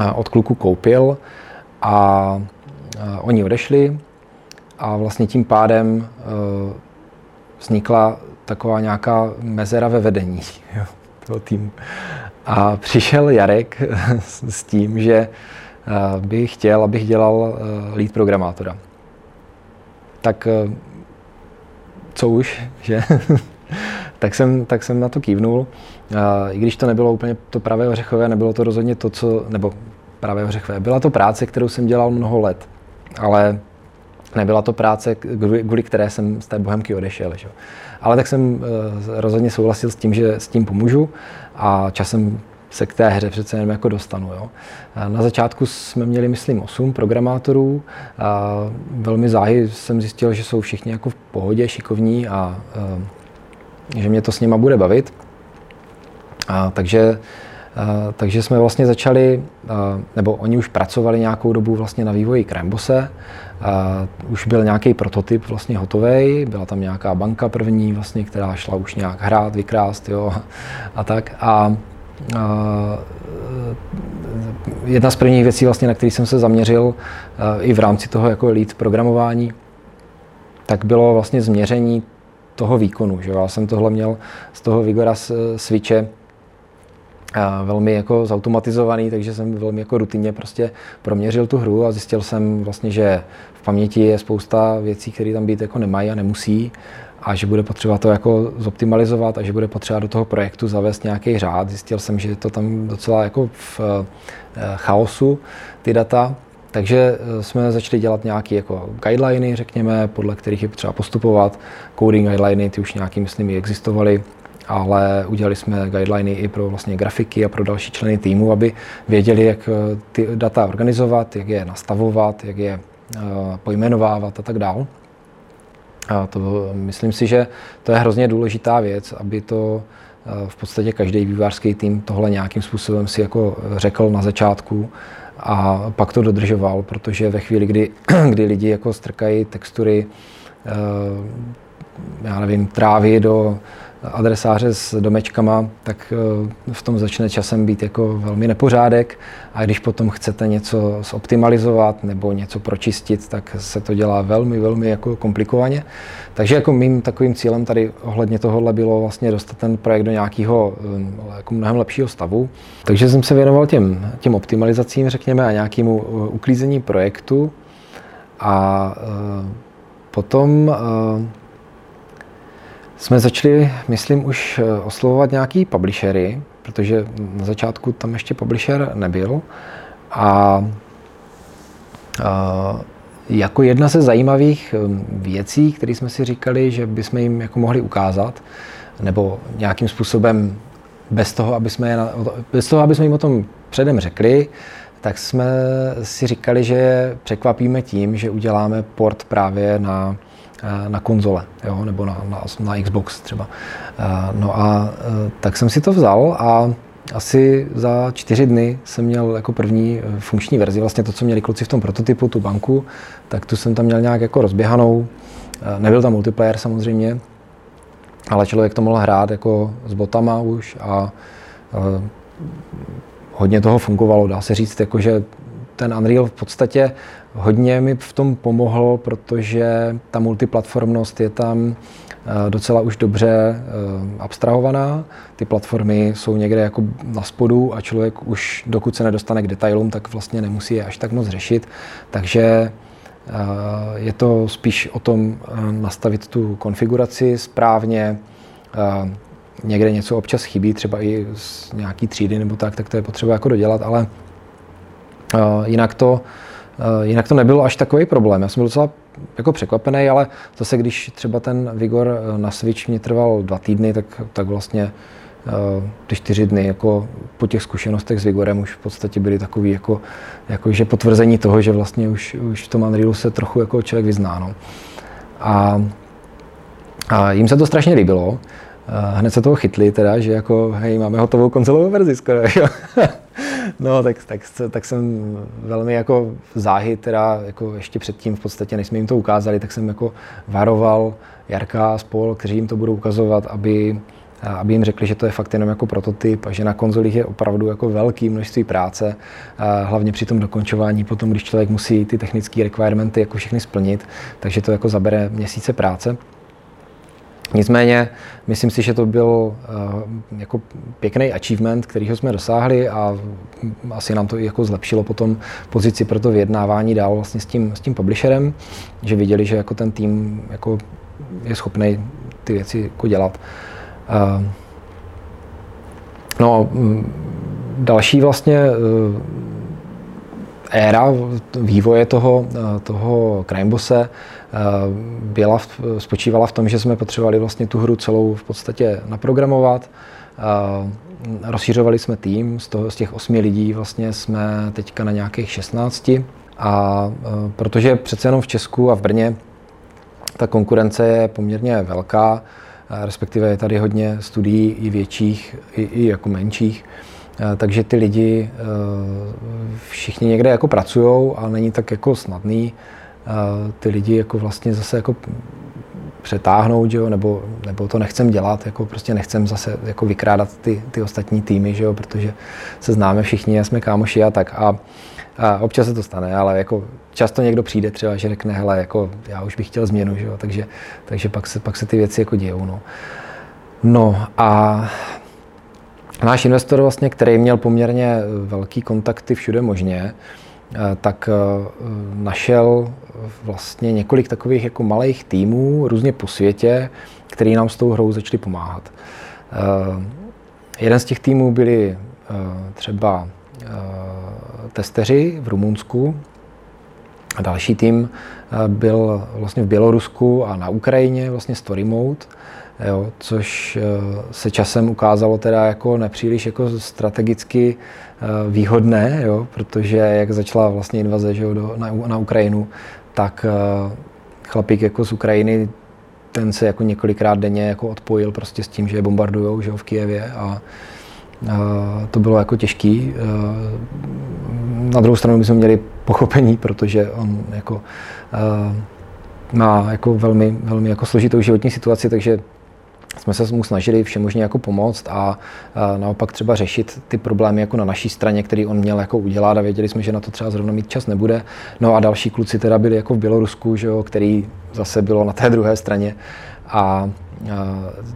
Speaker 1: uh, od kluku koupil a uh, oni odešli a vlastně tím pádem uh, vznikla taková nějaká mezera ve vedení jo, toho týmu. A přišel Jarek s tím, že by chtěl, abych dělal eh, lead programátora. Tak eh, co už, že? tak, jsem, tak jsem na to kývnul. I když to nebylo úplně to pravé ořechové, nebylo to rozhodně to, co, nebo pravé ořechové. Byla to práce, kterou jsem dělal mnoho let, ale nebyla to práce, kvůli které jsem z té bohemky odešel. Že? Ale tak jsem eh, rozhodně souhlasil s tím, že s tím pomůžu a časem se k té hře přece jenom jako dostanu. Jo. Na začátku jsme měli, myslím, 8 programátorů. A velmi záhy jsem zjistil, že jsou všichni jako v pohodě, šikovní a, a že mě to s nima bude bavit. A, takže takže jsme vlastně začali, nebo oni už pracovali nějakou dobu vlastně na vývoji Krembose, už byl nějaký prototyp vlastně hotový, byla tam nějaká banka první, vlastně, která šla už nějak hrát, vykrást jo, a tak. A, a jedna z prvních věcí, vlastně, na které jsem se zaměřil i v rámci toho jako lead programování, tak bylo vlastně změření toho výkonu. Že? Já jsem tohle měl z toho Vigora switche velmi jako zautomatizovaný, takže jsem velmi jako rutinně prostě proměřil tu hru a zjistil jsem vlastně, že v paměti je spousta věcí, které tam být jako nemají a nemusí a že bude potřeba to jako zoptimalizovat a že bude potřeba do toho projektu zavést nějaký řád. Zjistil jsem, že je to tam docela jako v eh, chaosu, ty data. Takže eh, jsme začali dělat nějaké jako guideliny, řekněme, podle kterých je potřeba postupovat. Coding guideliny, ty už nějaký, myslím, existovaly ale udělali jsme guideliny i pro vlastně grafiky a pro další členy týmu, aby věděli, jak eh, ty data organizovat, jak je nastavovat, jak je pojmenovávat a tak dál. A to myslím si, že to je hrozně důležitá věc, aby to eh, v podstatě každý vývářský tým tohle nějakým způsobem si jako řekl na začátku a pak to dodržoval, protože ve chvíli, kdy, kdy lidi jako strkají textury, já nevím, trávy do adresáře s domečkama, tak eh, v tom začne časem být jako velmi nepořádek a když potom chcete něco zoptimalizovat nebo něco pročistit, tak se to dělá velmi, velmi jako komplikovaně. Takže jako mým takovým cílem tady ohledně tohohle bylo vlastně dostat ten projekt do nějakého eh, jako mnohem lepšího stavu. Takže jsem se věnoval těm, těm optimalizacím, řekněme, a nějakému eh, uklízení projektu a potom jsme začali, myslím, už eh, oslovovat nějaký publishery, protože na začátku tam ještě publisher nebyl. A, a jako jedna ze zajímavých hm, věcí, které jsme si říkali, že bychom jim jako mohli ukázat, nebo nějakým způsobem bez toho, aby jsme, je na, bez toho, aby jsme jim o tom předem řekli, tak jsme si říkali, že překvapíme tím, že uděláme port právě na Eh, na konzole, jo, nebo na, na, na Xbox třeba. Eh, no a eh, tak jsem si to vzal a asi za čtyři dny jsem měl jako první funkční verzi, vlastně to, co měli kluci v tom prototypu, tu banku, tak tu jsem tam měl nějak jako rozběhanou. Nebyl tam multiplayer samozřejmě, ale člověk to mohl hrát jako s botama už a hodně toho fungovalo. Dá se říct, jako, že ten Unreal v podstatě hodně mi v tom pomohl, protože ta multiplatformnost je tam eh, docela už dobře eh, abstrahovaná. Ty platformy jsou někde jako na spodu a člověk už, dokud se nedostane k detailům, tak vlastně nemusí je až tak moc řešit. Takže eh, je to spíš o tom nastavit tu konfiguraci správně, někde něco občas chybí, třeba i z nějaký třídy nebo tak, tak to je potřeba jako dodělat, ale jinak to, jinak to nebylo až takový problém. Já jsem byl docela jako překvapený, ale zase když třeba ten Vigor e, na Switch mě trval dva týdny, tak, tak vlastně e, ty čtyři dny jako po těch zkušenostech s Vigorem už v podstatě byly takový jako, jako že potvrzení toho, že vlastně už, už v tom Unrealu se trochu jako člověk vyzná. No. A, a jim se to strašně líbilo. Hned se toho chytli teda, že jako hej, máme hotovou konzolovou verzi skoro. Jo. No, tak, tak, tak, jsem velmi jako záhy, teda jako ještě předtím v podstatě, než jsme jim to ukázali, tak jsem jako varoval Jarka a spol, kteří jim to budou ukazovat, aby, aby jim řekli, že to je fakt jenom jako prototyp a že na konzolích je opravdu jako velké množství práce, hlavně při tom dokončování, potom když člověk musí ty technické requirementy jako všechny splnit, takže to jako zabere měsíce práce. Nicméně myslím si, že to byl uh, jako pěkný achievement, kterýho jsme dosáhli a asi nám to i jako zlepšilo potom pozici pro to vyjednávání dál vlastně s tím, s tím publisherem, že viděli, že jako ten tým jako je schopný ty věci jako dělat. Uh, no, další vlastně uh, éra vývoje toho, toho Crimebose Eh, byla, spočívala v tom, že jsme potřebovali vlastně tu hru celou v podstatě naprogramovat. Eh, rozšířovali jsme tým, z, toho, z těch osmi lidí vlastně jsme teďka na nějakých 16. A eh, protože přece jenom v Česku a v Brně ta konkurence je poměrně velká, respektive je tady hodně studií i větších, i, i jako menších, takže ty lidi všichni někde jako pracují a není tak jako snadný ty lidi jako vlastně zase jako přetáhnout, jo, nebo, nebo to nechcem dělat, jako prostě nechcem zase jako vykrádat ty, ty ostatní týmy, že jo, protože se známe všichni a jsme kámoši a tak. A, a občas se to stane, ale jako často někdo přijde třeba, že řekne, hele, jako já už bych chtěl změnu, že jo, takže, takže pak, se, pak se ty věci jako dějou, no. No a náš investor vlastně, který měl poměrně velký kontakty všude možně, tak eh, našel vlastně několik takových jako malých týmů různě po světě, který nám s tou hrou začali pomáhat. Eh, jeden z těch týmů byli třeba testeři v Rumunsku, a další tým byl vlastně v Bělorusku a na Ukrajině, vlastně Story Mode jo, což eh, se časem ukázalo teda jako nepříliš jako strategicky eh, výhodné, jo, protože jak začala vlastně invaze že jo, do, na, na Ukrajinu, tak eh, chlapík jako z Ukrajiny ten se jako několikrát denně jako odpojil prostě s tím, že je bombardujou že jo, v Kijevě a to bylo jako těžký. Na druhou stranu my jsme měli pochopení, protože on jako má jako velmi, velmi jako složitou životní situaci, takže jsme se mu snažili všemožně jako pomoct a, a naopak třeba řešit ty problémy jako na naší straně, který on měl jako udělat a věděli jsme, že na to třeba zrovna mít čas nebude. No a další kluci teda byli jako v Bělorusku, že jo, který zase bylo na té druhé straně a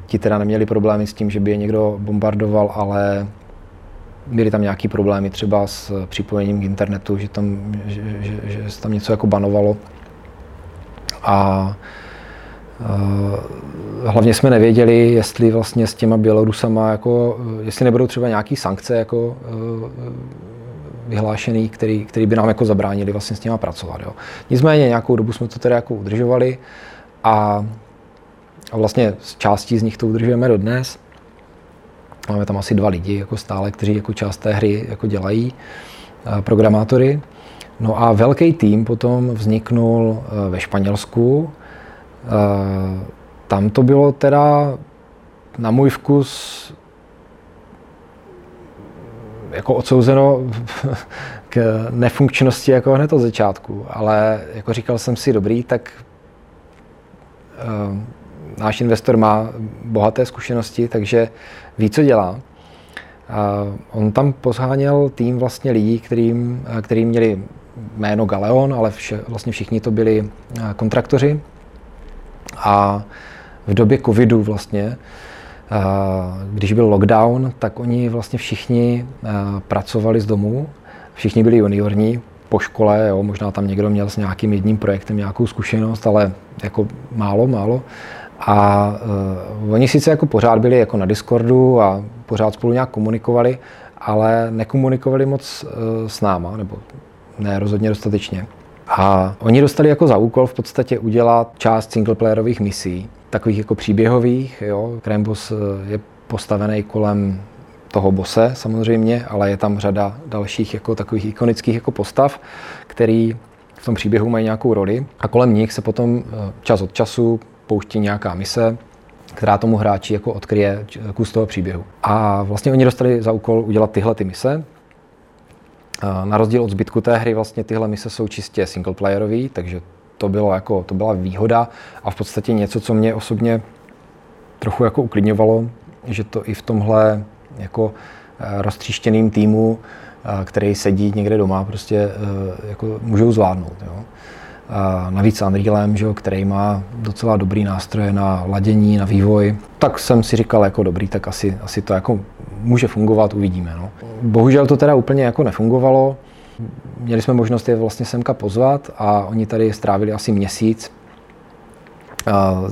Speaker 1: ti teda neměli problémy s tím, že by je někdo bombardoval, ale byly tam nějaké problémy třeba s připojením k internetu, že, tam, že, že, že se tam něco jako banovalo. A Eh, hlavně jsme nevěděli, jestli vlastně s těma Bělorusama, jako, jestli nebudou třeba nějaké sankce jako, eh, vyhlášený, který, který by nám jako zabránili vlastně s těma pracovat. Jo. Nicméně nějakou dobu jsme to teda jako udržovali a, a vlastně z částí z nich to udržujeme dodnes. Máme tam asi dva lidi jako stále, kteří jako část té hry jako dělají, programátory. No a velký tým potom vzniknul ve Španělsku, Eh, tam to bylo teda na můj vkus jako odsouzeno k nefunkčnosti jako hned od začátku, ale jako říkal jsem si, dobrý, tak náš investor má bohaté zkušenosti, takže ví, co dělá. Uh, on tam posháněl tým vlastně lidí, kterým, kterým měli jméno Galeon, ale vše, vlastně všichni to byli kontraktoři, a v době covidu vlastně, když byl lockdown, tak oni vlastně všichni pracovali z domu, všichni byli juniorní po škole, jo, možná tam někdo měl s nějakým jedním projektem nějakou zkušenost, ale jako málo, málo. A uh, oni sice jako pořád byli jako na Discordu a pořád spolu nějak komunikovali, ale nekomunikovali moc uh, s náma, nebo ne rozhodně dostatečně. A oni dostali jako za úkol v podstatě udělat část singleplayerových misí, takových jako příběhových. Jo. Krembus eh, je postavený kolem toho bose samozřejmě, ale je tam řada dalších jako takových ikonických jako postav, který v tom příběhu mají nějakou roli a kolem nich se potom čas od času pouští nějaká mise, která tomu hráči jako odkryje kus toho příběhu. A vlastně oni dostali za úkol udělat tyhle ty mise, na rozdíl od zbytku té hry vlastně tyhle mise jsou čistě singleplayerové, takže to, bylo jako, to byla výhoda a v podstatě něco, co mě osobně trochu jako uklidňovalo, že to i v tomhle jako eh, roztříštěným týmu, eh, který sedí někde doma, prostě eh, jako můžou zvládnout. Jo. A navíc Unrealem, že, který má docela dobrý nástroje na ladění, na vývoj, tak jsem si říkal jako dobrý, tak asi, asi to jako může fungovat, uvidíme. No. Bohužel to teda úplně jako nefungovalo. Měli jsme možnost je vlastně semka pozvat a oni tady strávili asi měsíc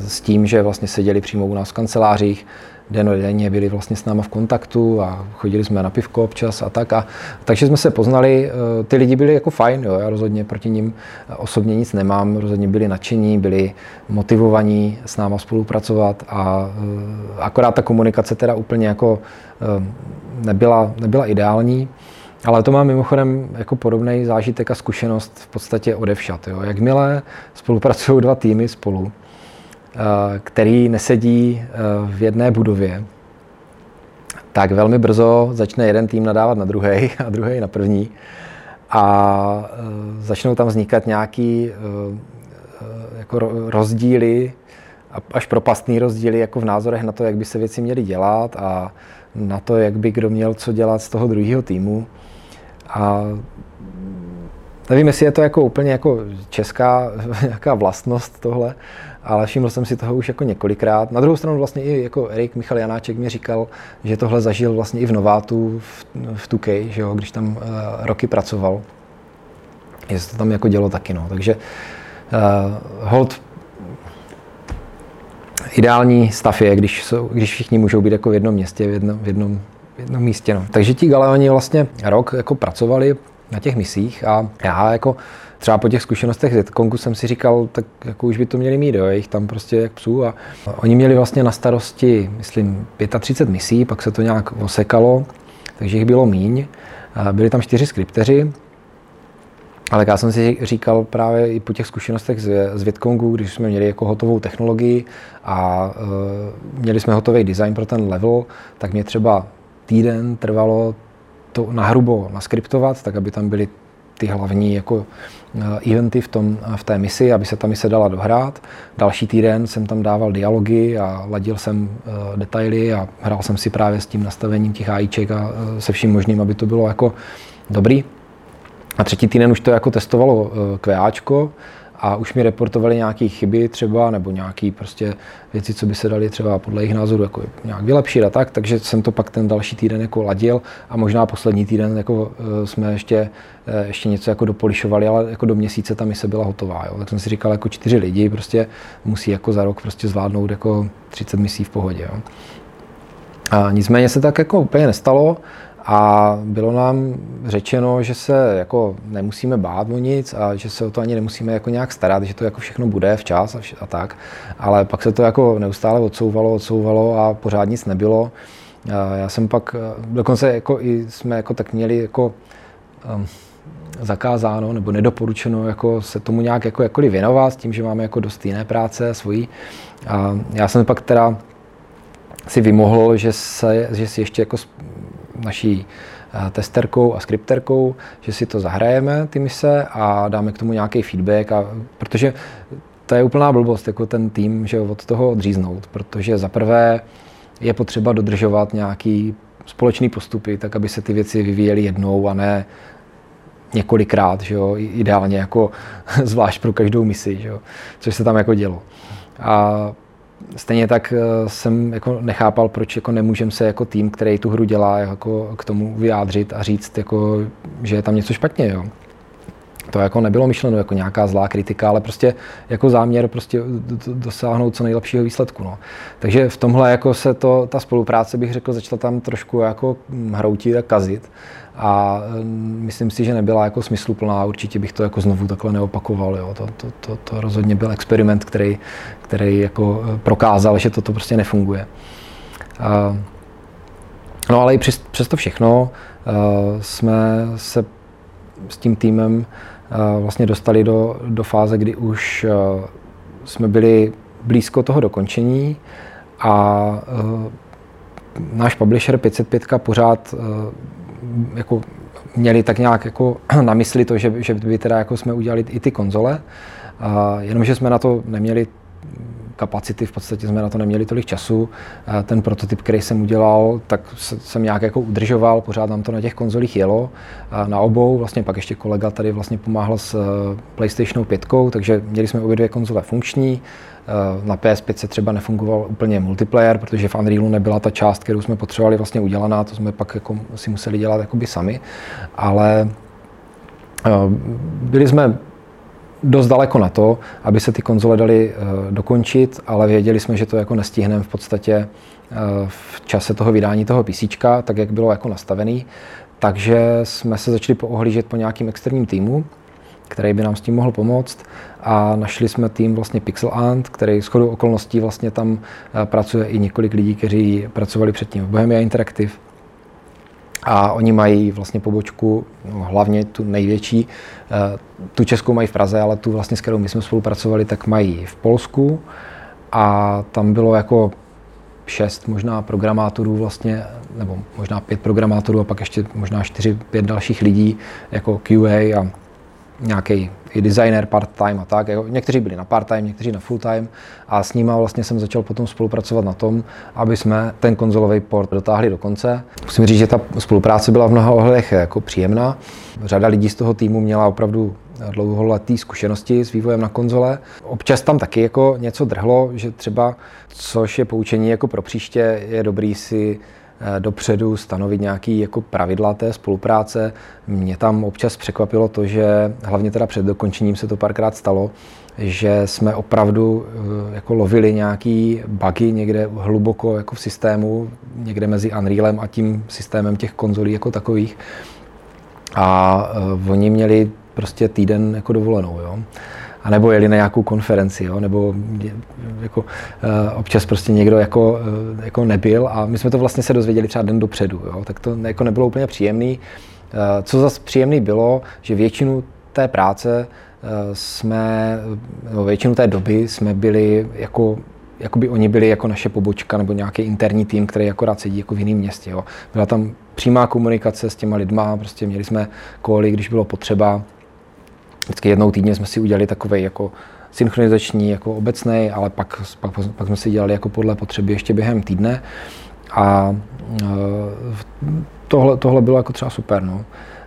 Speaker 1: s tím, že vlastně seděli přímo u nás v kancelářích, denně byli vlastně s náma v kontaktu a chodili jsme na pivko občas a tak. A, takže jsme se poznali, e, ty lidi byli jako fajn, jo, já rozhodně proti ním osobně nic nemám, rozhodně byli nadšení, byli motivovaní s náma spolupracovat a e, akorát ta komunikace teda úplně jako nebyla, nebyla ideální. Ale to má mimochodem jako podobný zážitek a zkušenost v podstatě odevšat. Jo. Jakmile spolupracují dva týmy spolu, Eh, který nesedí eh, v jedné budově, tak velmi brzo začne jeden tým nadávat na druhý a druhý na první. A začnou tam vznikat nějaký jako rozdíly, až propastný rozdíly jako v názorech na to, jak by se věci měly dělat a na to, jak by kdo měl co dělat z toho druhého týmu. A nevím, jestli je to jako úplně jako česká nějaká vlastnost tohle, ale všiml jsem si toho už jako několikrát. Na druhou stranu vlastně i jako Erik Michal Janáček mi říkal, že tohle zažil vlastně i v Novátu v, v Tukej, že jo, když tam uh, roky pracoval. Se to tam jako dělo taky, no. Takže uh, hold ideální stav je, když, jsou, když všichni můžou být jako v jednom městě, v jednom, v jednom, v jednom místě. No. Takže ti Galeoni vlastně rok jako pracovali na těch misích a já jako třeba po těch zkušenostech z Kongu jsem si říkal, tak jako už by to měli mít, jo, jich tam prostě jak psů a oni měli vlastně na starosti, myslím, 35 misí, pak se to nějak osekalo, takže jich bylo míň. Byli tam čtyři skripteři, ale já jsem si říkal právě i po těch zkušenostech z, Vietkongu, když jsme měli jako hotovou technologii a uh, měli jsme hotový design pro ten level, tak mě třeba týden trvalo to nahrubo naskriptovat, tak aby tam byly ty hlavní jako e, eventy v, tom, v té misi, aby se ta mise dala dohrát. Další týden jsem tam dával dialogy a ladil jsem uh, detaily a hrál jsem si právě s tím nastavením těch AIček a se vším možným, aby to bylo jako dobrý. A třetí týden už to jako testovalo eh, QAčko a už mi reportovali nějaké chyby třeba, nebo nějaké prostě věci, co by se daly třeba podle jejich názoru jako nějak vylepšit a tak, takže jsem to pak ten další týden jako ladil a možná poslední týden jako eh, jsme ještě, eh, ještě něco jako dopolišovali, ale jako do měsíce ta mise byla hotová, jo. tak jsem si říkal, jako čtyři lidi prostě musí jako za rok prostě zvládnout jako 30 misí v pohodě, jo. A nicméně se tak jako úplně nestalo, a bylo nám řečeno, že se jako nemusíme bát o nic a že se o to ani nemusíme jako nějak starat, že to jako všechno bude včas a, vš- a tak. Ale pak se to jako neustále odsouvalo, odsouvalo a pořád nic nebylo. Já jsem pak, dokonce jako i jsme jako tak měli jako um, zakázáno nebo nedoporučeno jako se tomu nějak jako jakkoliv věnovat s tím, že máme jako dost jiné práce svojí. A já jsem pak teda si vymohl, že, se, že si ještě jako naší eh, testerkou a skripterkou, že si to zahrajeme, ty mise, a dáme k tomu nějaký feedback, a, protože to je úplná blbost, jako ten tým, že od toho odříznout, protože za prvé je potřeba dodržovat nějaký společný postupy, tak aby se ty věci vyvíjely jednou a ne několikrát, že jo, ideálně jako zvlášť pro každou misi, že jo, což se tam jako dělo. A stejně tak eh, jsem jako nechápal, proč jako nemůžeme se jako tým, který tu hru dělá, jako k tomu vyjádřit a říct, jako, že je tam něco špatně. Jo. To jako nebylo myšleno jako nějaká zlá kritika, ale prostě jako záměr prostě dosáhnout co nejlepšího výsledku. No. Takže v tomhle jako se to, ta spolupráce bych řekl, začala tam trošku jako hroutit a kazit a mm, myslím si, že nebyla jako smysluplná. Určitě bych to jako znovu takhle neopakoval. Jo. To, to, to, to rozhodně byl experiment, který, který jako e, prokázal, že toto prostě nefunguje. A, no ale i přes, přes to všechno uh, jsme se s tím týmem uh, vlastně dostali do, do fáze, kdy už jsme byli blízko toho dokončení a náš publisher 505 pořád jako měli tak nějak jako na mysli to, že, že by teda jako jsme udělali i ty konzole, a jenomže jsme na to neměli kapacity, v podstatě jsme na to neměli tolik času. Ten prototyp, který jsem udělal, tak jsem nějak jako udržoval, pořád nám to na těch konzolích jelo, na obou, vlastně pak ještě kolega tady vlastně pomáhal s eh, PlayStation 5, takže měli jsme obě dvě konzole funkční, na PS5 se třeba nefungoval úplně multiplayer, protože v Unrealu nebyla ta část, kterou jsme potřebovali vlastně udělaná, to jsme pak jako si museli dělat jakoby sami, ale eh, byli jsme dost daleko na to, aby se ty konzole daly eh, dokončit, ale věděli jsme, že to jako nestihneme v podstatě v čase toho vydání toho PC, tak jak bylo jako nastavený. Takže jsme se začali poohlížet po nějakým externím týmu, který by nám s tím mohl pomoct a našli jsme tým vlastně Pixel Ant, který s okolností vlastně tam eh, pracuje i několik lidí, kteří pracovali předtím v Bohemia Interactive. A oni mají vlastně pobočku, no, hlavně tu největší, eh, tu českou mají v Praze, ale tu vlastně, s kterou my jsme spolupracovali, tak mají v Polsku. A tam bylo jako šest možná programátorů vlastně nebo možná pět programátorů a pak ještě možná čtyři, pět dalších lidí jako QA a nějaký i designer part-time a tak. Někteří byli na part-time, někteří na full-time a s nimi vlastně jsem začal potom spolupracovat na tom, aby jsme ten konzolový port dotáhli do konce. Musím říct, že ta spolupráce byla v mnoha ohledech jako příjemná. Řada lidí z toho týmu měla opravdu dlouholetý zkušenosti s vývojem na konzole. Občas tam taky jako něco drhlo, že třeba, což je poučení jako pro příště, je dobrý si dopředu stanovit nějaké jako pravidla té spolupráce. Mě tam občas překvapilo to, že hlavně teda před dokončením se to párkrát stalo, že jsme opravdu eh, jako lovili nějaký bugy někde hluboko jako v systému, někde mezi Unrealem a tím systémem těch konzolí jako takových. A uh, oni měli prostě týden jako dovolenou. Jo a nebo jeli na nějakou konferenci, jo, nebo jako, uh, občas prostě někdo jako, uh, jako nebyl a my jsme to vlastně se dozvěděli třeba den dopředu, jo, tak to jako nebylo úplně příjemný. Uh, co zase příjemný bylo, že většinu té práce jsme, nebo většinu té doby jsme byli jako jako by oni byli jako naše pobočka nebo nějaký interní tým, který akorát sedí jako v jiném městě. Jo. Byla tam přímá komunikace s těma lidma, prostě měli jsme koly, když bylo potřeba, vždycky jednou týdně jsme si udělali takový jako synchronizační, jako obecný, ale pak, pak, pak jsme si dělali jako podle potřeby ještě během týdne. A e, tohle, tohle bylo jako třeba super. No.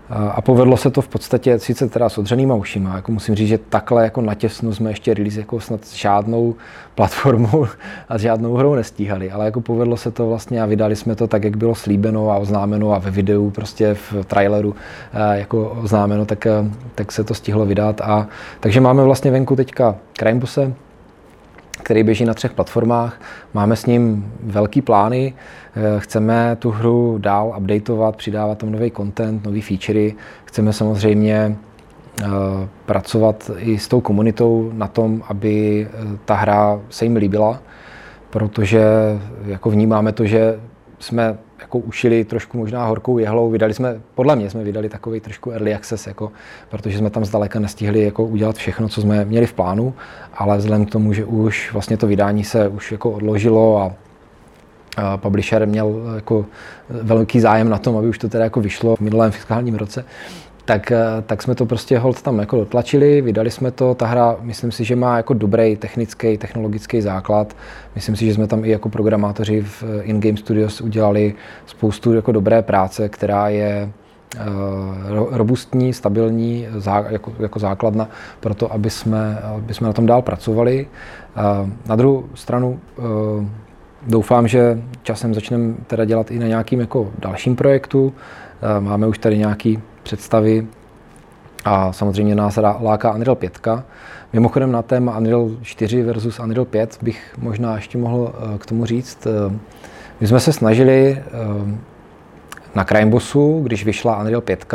Speaker 1: A povedlo se to v podstatě sice teda s odřenýma ušima, jako musím říct, že takhle jako natěsno jsme ještě release jako snad žádnou platformou a žádnou hrou nestíhali, ale jako povedlo se to vlastně a vydali jsme to tak, jak bylo slíbeno a oznámeno a ve videu prostě v traileru eh, jako oznámeno, tak, eh, tak se to stihlo vydat. A takže máme vlastně venku teďka Crimebose, který běží na třech platformách. Máme s ním velký plány, eh, chceme tu hru dál updateovat, přidávat tam nový content, nové featurey. Chceme samozřejmě eh, pracovat i s tou komunitou na tom, aby eh, ta hra se jim líbila, protože jako vnímáme to, že jsme jako ušili trošku možná horkou jehlou. Vydali jsme, podle mě jsme vydali takový trošku early access, jako, protože jsme tam zdaleka nestihli jako udělat všechno, co jsme měli v plánu, ale vzhledem k tomu, že už vlastně to vydání se už jako odložilo a publisher měl jako velký zájem na tom, aby už to teda jako vyšlo v minulém fiskálním roce, tak, eh, tak jsme to prostě hold tam jako dotlačili, vydali jsme to. Ta hra, myslím si, že má jako dobrý technický, technologický základ. Myslím si, že jsme tam i jako programátoři v eh, In-Game Studios udělali spoustu jako dobré práce, která je eh, robustní, stabilní jako, jako základna pro to, aby jsme, aby jsme na tom dál pracovali. Na druhou stranu doufám, že časem začneme teda dělat i na nějakým jako dalším projektu. Máme už tady nějaký představy a samozřejmě nás láká Unreal 5. Mimochodem na téma Unreal 4 versus Unreal 5 bych možná ještě mohl eh, k tomu říct. Eh, my jsme se snažili eh, na Crimebossu, když vyšla Unreal 5,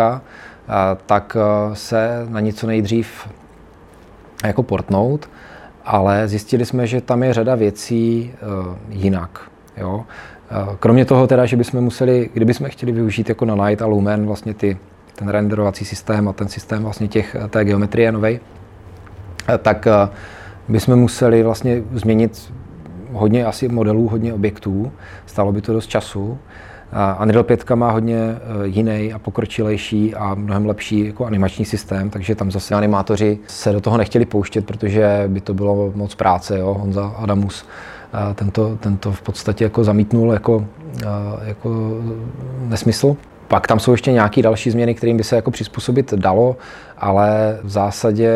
Speaker 1: tak se na něco nejdřív jako portnout, ale zjistili jsme, že tam je řada věcí jinak. Jo? Kromě toho teda, že bychom museli, kdybychom chtěli využít jako na Night a Lumen vlastně ty ten renderovací systém a ten systém vlastně těch, té geometrie novej, tak eh, bychom museli vlastně změnit hodně asi modelů, hodně objektů, stalo by to dost času. Unreal 5 má hodně eh, jiný a pokročilejší a mnohem lepší jako animační systém, takže tam zase animátoři se do toho nechtěli pouštět, protože by to bylo moc práce. Jo? Honza Adamus tento, tento v podstatě jako zamítnul jako, jako nesmysl. Pak tam jsou ještě nějaké další změny, kterým by se jako přizpůsobit dalo, ale v zásadě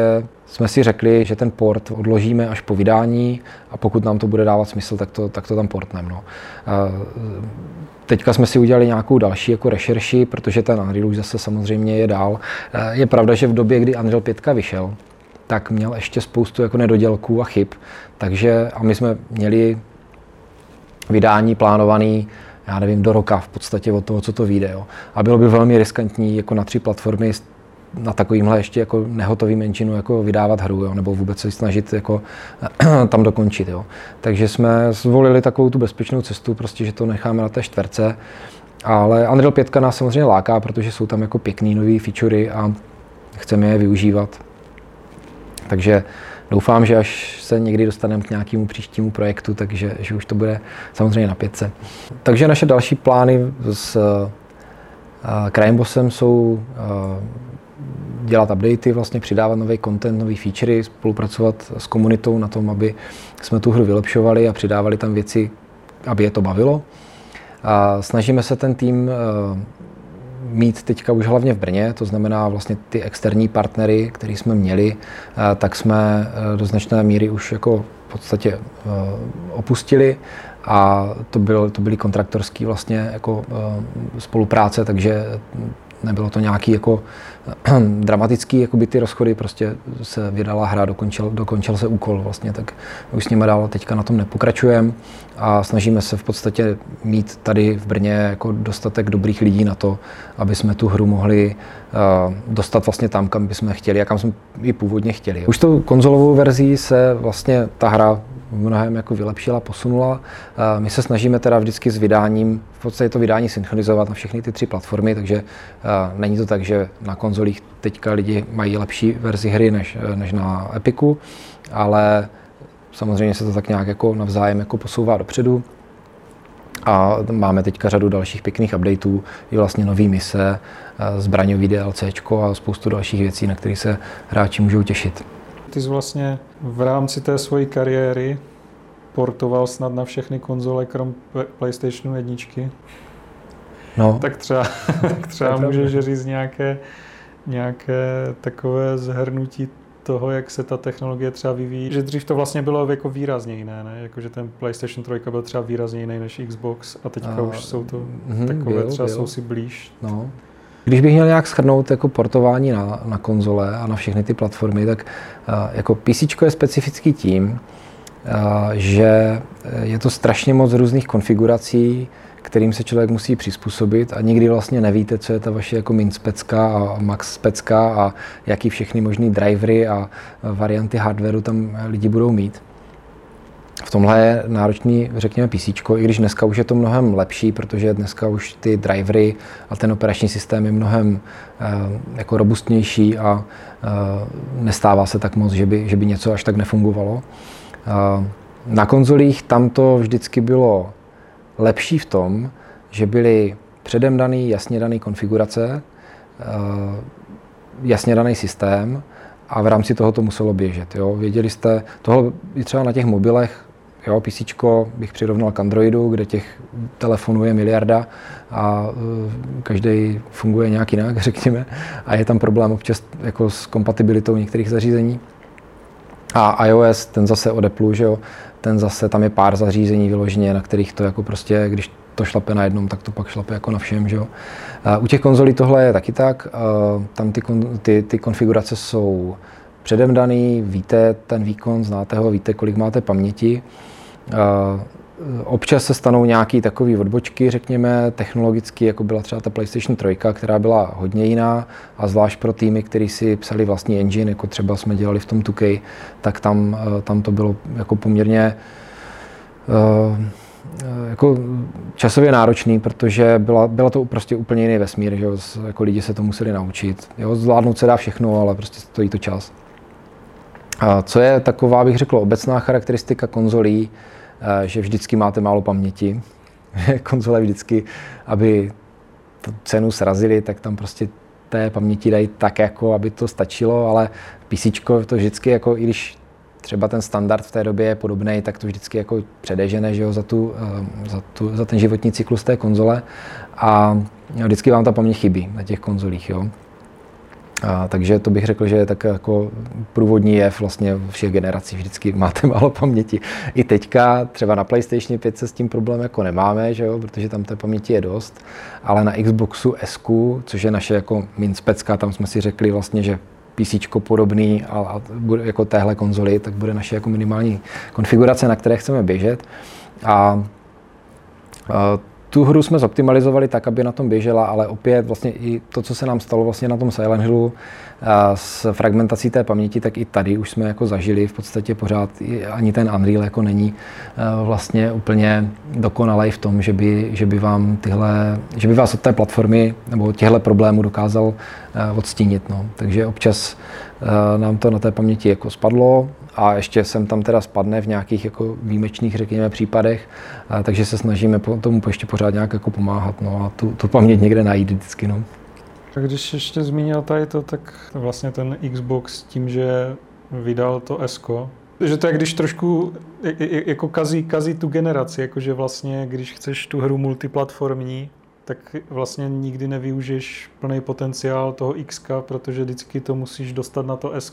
Speaker 1: jsme si řekli, že ten port odložíme až po vydání a pokud nám to bude dávat smysl, tak to, tak to tam portneme. No. Teďka jsme si udělali nějakou další jako rešerši, protože ten Unreal už zase samozřejmě je dál. Je pravda, že v době, kdy Unreal 5 vyšel, tak měl ještě spoustu jako nedodělků a chyb. Takže a my jsme měli vydání plánovaný já nevím, do roka v podstatě od toho, co to vyjde. Jo. A bylo by velmi riskantní jako na tři platformy na takovýmhle ještě jako nehotový menšinu jako vydávat hru, jo, nebo vůbec se snažit jako tam dokončit. Jo. Takže jsme zvolili takovou tu bezpečnou cestu, prostě, že to necháme na té čtverce. Ale Unreal 5 nás samozřejmě láká, protože jsou tam jako pěkný nový featurey a chceme je využívat. Takže doufám, že až se někdy dostaneme k nějakému příštímu projektu, takže že už to bude samozřejmě na pětce. Takže naše další plány s Crimebossem jsou dělat updaty, vlastně přidávat nový content, nový featurey, spolupracovat s komunitou na tom, aby jsme tu hru vylepšovali a přidávali tam věci, aby je to bavilo. A snažíme se ten tým eh, mít teďka už hlavně v Brně, to znamená vlastně ty externí partnery, který jsme měli, eh, tak jsme eh, do značné míry už jako v podstatě opustili a to, byl, to byly kontraktorský vlastně jako spolupráce, takže nebylo to nějaký jako dramatický, jako by ty rozchody, prostě se vydala hra, dokončil, dokončil se úkol vlastně, tak už s nimi dál teďka na tom nepokračujeme a snažíme se v podstatě mít tady v Brně jako dostatek dobrých lidí na to, aby jsme tu hru mohli uh, dostat vlastně tam, kam bychom chtěli a kam jsme ji původně chtěli. Už tou konzolovou verzí se vlastně ta hra mnohem jako vylepšila, posunula. My se snažíme teda vždycky s vydáním, v podstatě to vydání synchronizovat na všechny ty tři platformy, takže není to tak, že na konzolích teďka lidi mají lepší verzi hry než, než na Epiku, ale samozřejmě se to tak nějak jako navzájem jako posouvá dopředu. A máme teďka řadu dalších pěkných updateů, i vlastně nový mise, zbraňový DLC a spoustu dalších věcí, na které se hráči můžou těšit
Speaker 2: ty jsi vlastně v rámci té své kariéry portoval snad na všechny konzole, krom PlayStationu jedničky. No. Tak třeba, tak třeba můžeš říct nějaké, nějaké takové zhrnutí toho, jak se ta technologie třeba vyvíjí. Že dřív to vlastně bylo jako výrazně jiné, ne? Jako, že ten PlayStation 3 byl třeba výrazně jiný než Xbox a teďka a, už jsou to mm, takové, byl, třeba byl. jsou si blíž.
Speaker 1: No. Když bych měl nějak schrnout jako portování na, na konzole a na všechny ty platformy, tak uh, jako PC je specifický tím, uh, že je to strašně moc různých konfigurací, kterým se člověk musí přizpůsobit a nikdy vlastně nevíte, co je ta vaše jako min specka a max specka a jaký všechny možný drivery a varianty hardwareu tam lidi budou mít. V tomhle je náročný, řekněme, PC, i když dneska už je to mnohem lepší, protože dneska už ty drivery a ten operační systém je mnohem eh, jako robustnější a eh, nestává se tak moc, že by, že by něco až tak nefungovalo. Eh, na konzolích tam to vždycky bylo lepší v tom, že byly předem daný, jasně daný konfigurace, jasně daný systém a v rámci toho to muselo běžet. Jo. Věděli jste, tohle i třeba na těch mobilech Jo, PC bych přirovnal k Androidu, kde těch telefonů je miliarda a e, každý funguje nějak jinak, řekněme, a je tam problém občas jako s kompatibilitou některých zařízení. A iOS, ten zase od Apple, že jo, ten zase, tam je pár zařízení vyloženě, na kterých to jako prostě, když to šlape na jednom, tak to pak šlape jako na všem, že jo. U těch konzolí tohle je taky tak, tam ty, ty, ty konfigurace jsou předem daný, víte ten výkon, znáte ho, víte, kolik máte paměti. Občas se stanou nějaké takové odbočky, řekněme, technologicky, jako byla třeba ta PlayStation 3, která byla hodně jiná a zvlášť pro týmy, kteří si psali vlastní engine, jako třeba jsme dělali v tom 2K, tak tam, eh, tam to bylo jako poměrně uh, jako časově náročný, protože byla, byla to prostě úplně jiný vesmír, že jo? jako lidi se to museli naučit. Jo? Zvládnout se dá všechno, ale prostě stojí to čas. Co je taková, bych řekl, obecná charakteristika konzolí, Eh, že vždycky máte málo paměti. Konzole vždycky, aby tu cenu srazili, tak tam prostě té paměti dají tak, jako aby to stačilo, ale PC to vždycky, jako i když třeba ten standard v té době je podobný, tak to vždycky jako předežene že jo, za, tu, eh, za, tu, za ten životní cyklus té konzole a vždycky vám ta paměť chybí na těch konzolích. Jo. A, takže to bych řekl, že je tak jako průvodní jev vlastně všech generací. Vždycky máte málo paměti. I teďka třeba na PlayStation 5 se s tím problém jako nemáme, že jo, protože tam té paměti je dost, ale na Xboxu S, což je naše jako minspecka, tam jsme si řekli vlastně, že PC podobný a, a bude jako téhle konzoli, tak bude naše jako minimální konfigurace, na které chceme běžet. A, a tu hru jsme zoptimalizovali tak, aby na tom běžela, ale opět vlastně i to, co se nám stalo vlastně na tom Silent Hillu s fragmentací té paměti, tak i tady už jsme jako zažili v podstatě pořád, ani ten Unreal jako není vlastně úplně dokonalý v tom, že by, že by vám tyhle, že by vás od té platformy nebo těchto problémů dokázal odstínit. No. Takže občas nám to na té paměti jako spadlo, a ještě jsem tam teda spadne v nějakých jako výjimečných, řekněme, případech, takže se snažíme po, tomu ještě pořád nějak jako pomáhat no, a tu, tu paměť někde najít vždycky. No.
Speaker 2: A když ještě zmínil tady to, tak vlastně ten Xbox tím, že vydal to Esko, že to je, když trošku jako kazí, kazí tu generaci, jakože vlastně, když chceš tu hru multiplatformní, tak vlastně nikdy nevyužiješ plný potenciál toho X, protože vždycky to musíš dostat na to S.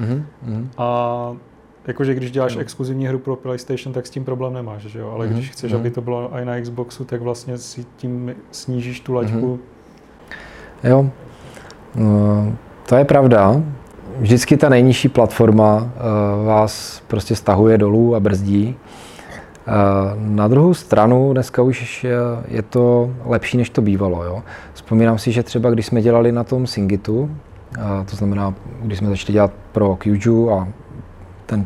Speaker 2: Mm-hmm. A jakože když děláš no. exkluzivní hru pro PlayStation, tak s tím problém nemáš, že jo? Ale mm-hmm. když chceš, mm-hmm. aby to bylo i na Xboxu, tak vlastně si tím snížíš tu laťku.
Speaker 1: Mm-hmm. Jo, no, to je pravda. Vždycky ta nejnižší platforma uh, vás prostě stahuje dolů a brzdí. Na druhou stranu dneska už je to lepší, než to bývalo. Jo. Vzpomínám si, že třeba když jsme dělali na tom Singitu, to znamená, když jsme začali dělat pro Qju a ten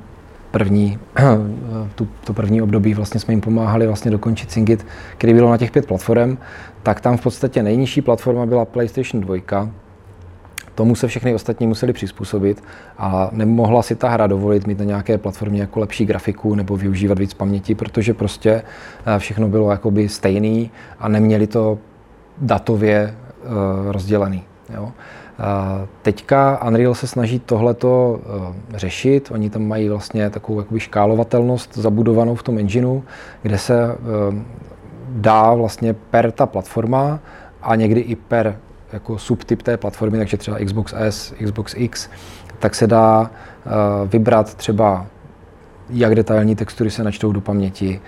Speaker 1: první, tu, to první období vlastně jsme jim pomáhali vlastně dokončit Singit, který bylo na těch pět platform, tak tam v podstatě nejnižší platforma byla PlayStation 2, Tomu se všechny ostatní museli přizpůsobit a nemohla si ta hra dovolit mít na nějaké platformě jako lepší grafiku nebo využívat víc paměti, protože prostě eh, všechno bylo jakoby stejný a neměli to datově uh, rozdělený. Jo. Teďka Unreal se snaží tohleto uh, řešit. Oni tam mají vlastně takovou jakoby škálovatelnost zabudovanou v tom engineu, kde se uh, dá vlastně per ta platforma a někdy i per jako subtyp té platformy, takže třeba Xbox S, Xbox X, tak se dá uh, vybrat třeba, jak detailní textury se načtou do paměti,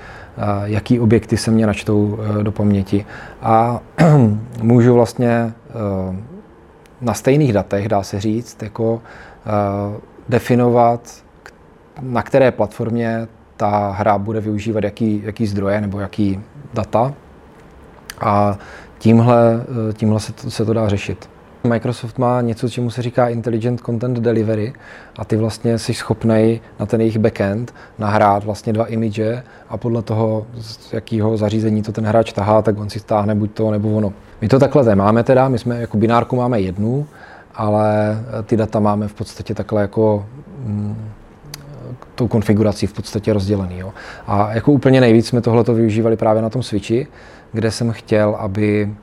Speaker 1: jaký objekty se mě načtou do paměti. A můžu vlastně na stejných datech, dá se říct, jako definovat, na které platformě ta hra bude využívat jaký, jaký zdroje nebo jaký data. A tímhle, eh, tímhle se, to, se to dá řešit. Microsoft má něco, čemu se říká Intelligent Content Delivery a ty vlastně jsi schopný na ten jejich backend nahrát vlastně dva image a podle toho, z jakého zařízení to ten hráč tahá, tak on si stáhne buď to nebo ono. My to takhle nemáme teda, my jsme jako binárku máme jednu, ale eh, ty data máme v podstatě takhle jako mm, tou konfigurací v podstatě rozdělený. Jo. A jako úplně nejvíc jsme tohleto využívali právě na tom switchi, kde jsem chtěl, aby,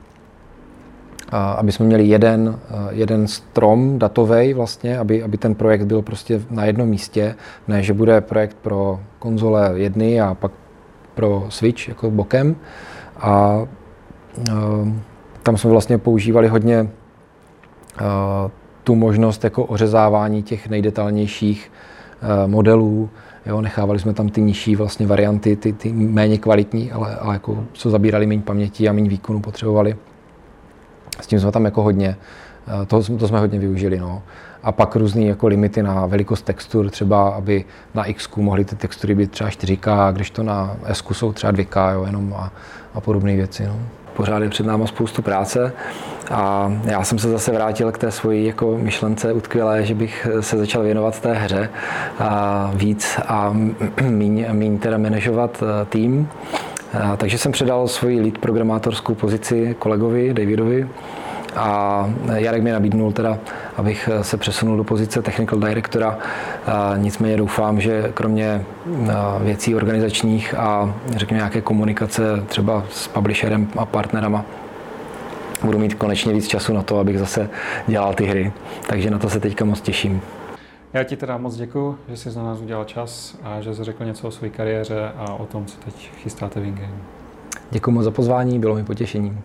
Speaker 1: aby jsme měli jeden, jeden strom datový vlastně, aby, aby ten projekt byl prostě na jednom místě, ne, že bude projekt pro konzole jedny a pak pro Switch jako bokem. A, a tam jsme vlastně používali hodně a, tu možnost jako ořezávání těch nejdetalnějších modelů, Jo, nechávali jsme tam ty nižší vlastně varianty, ty, ty méně kvalitní, ale, ale jako, co zabírali méně paměti a méně výkonu potřebovali. S tím jsme tam jako hodně, eh, to, to jsme hodně využili. No. A pak různé jako limity na velikost textur, třeba aby na X mohly ty textury být třeba 4K, když to na S jsou třeba 2K jo, jenom a, a podobné věci. No pořád je před náma spoustu práce a já jsem se zase vrátil k té svoji jako myšlence utkvělé, že bych se začal věnovat té hře a víc a míň, míň teda manažovat eh, tým. A, takže jsem předal svoji lead programátorskou pozici kolegovi Davidovi, a Jarek mi nabídnul teda, abych se přesunul do pozice technical directora. Nicméně doufám, že kromě věcí organizačních a řekněme nějaké komunikace třeba s publisherem a partnerama, budu mít konečně víc času na to, abych zase dělal ty hry. Takže na to se teďka moc těším.
Speaker 2: Já ti teda moc děkuji, že jsi za nás udělal čas a že jsi řekl něco o své kariéře a o tom, co teď chystáte v InGame.
Speaker 1: Děkuji moc za pozvání, bylo mi potěšením.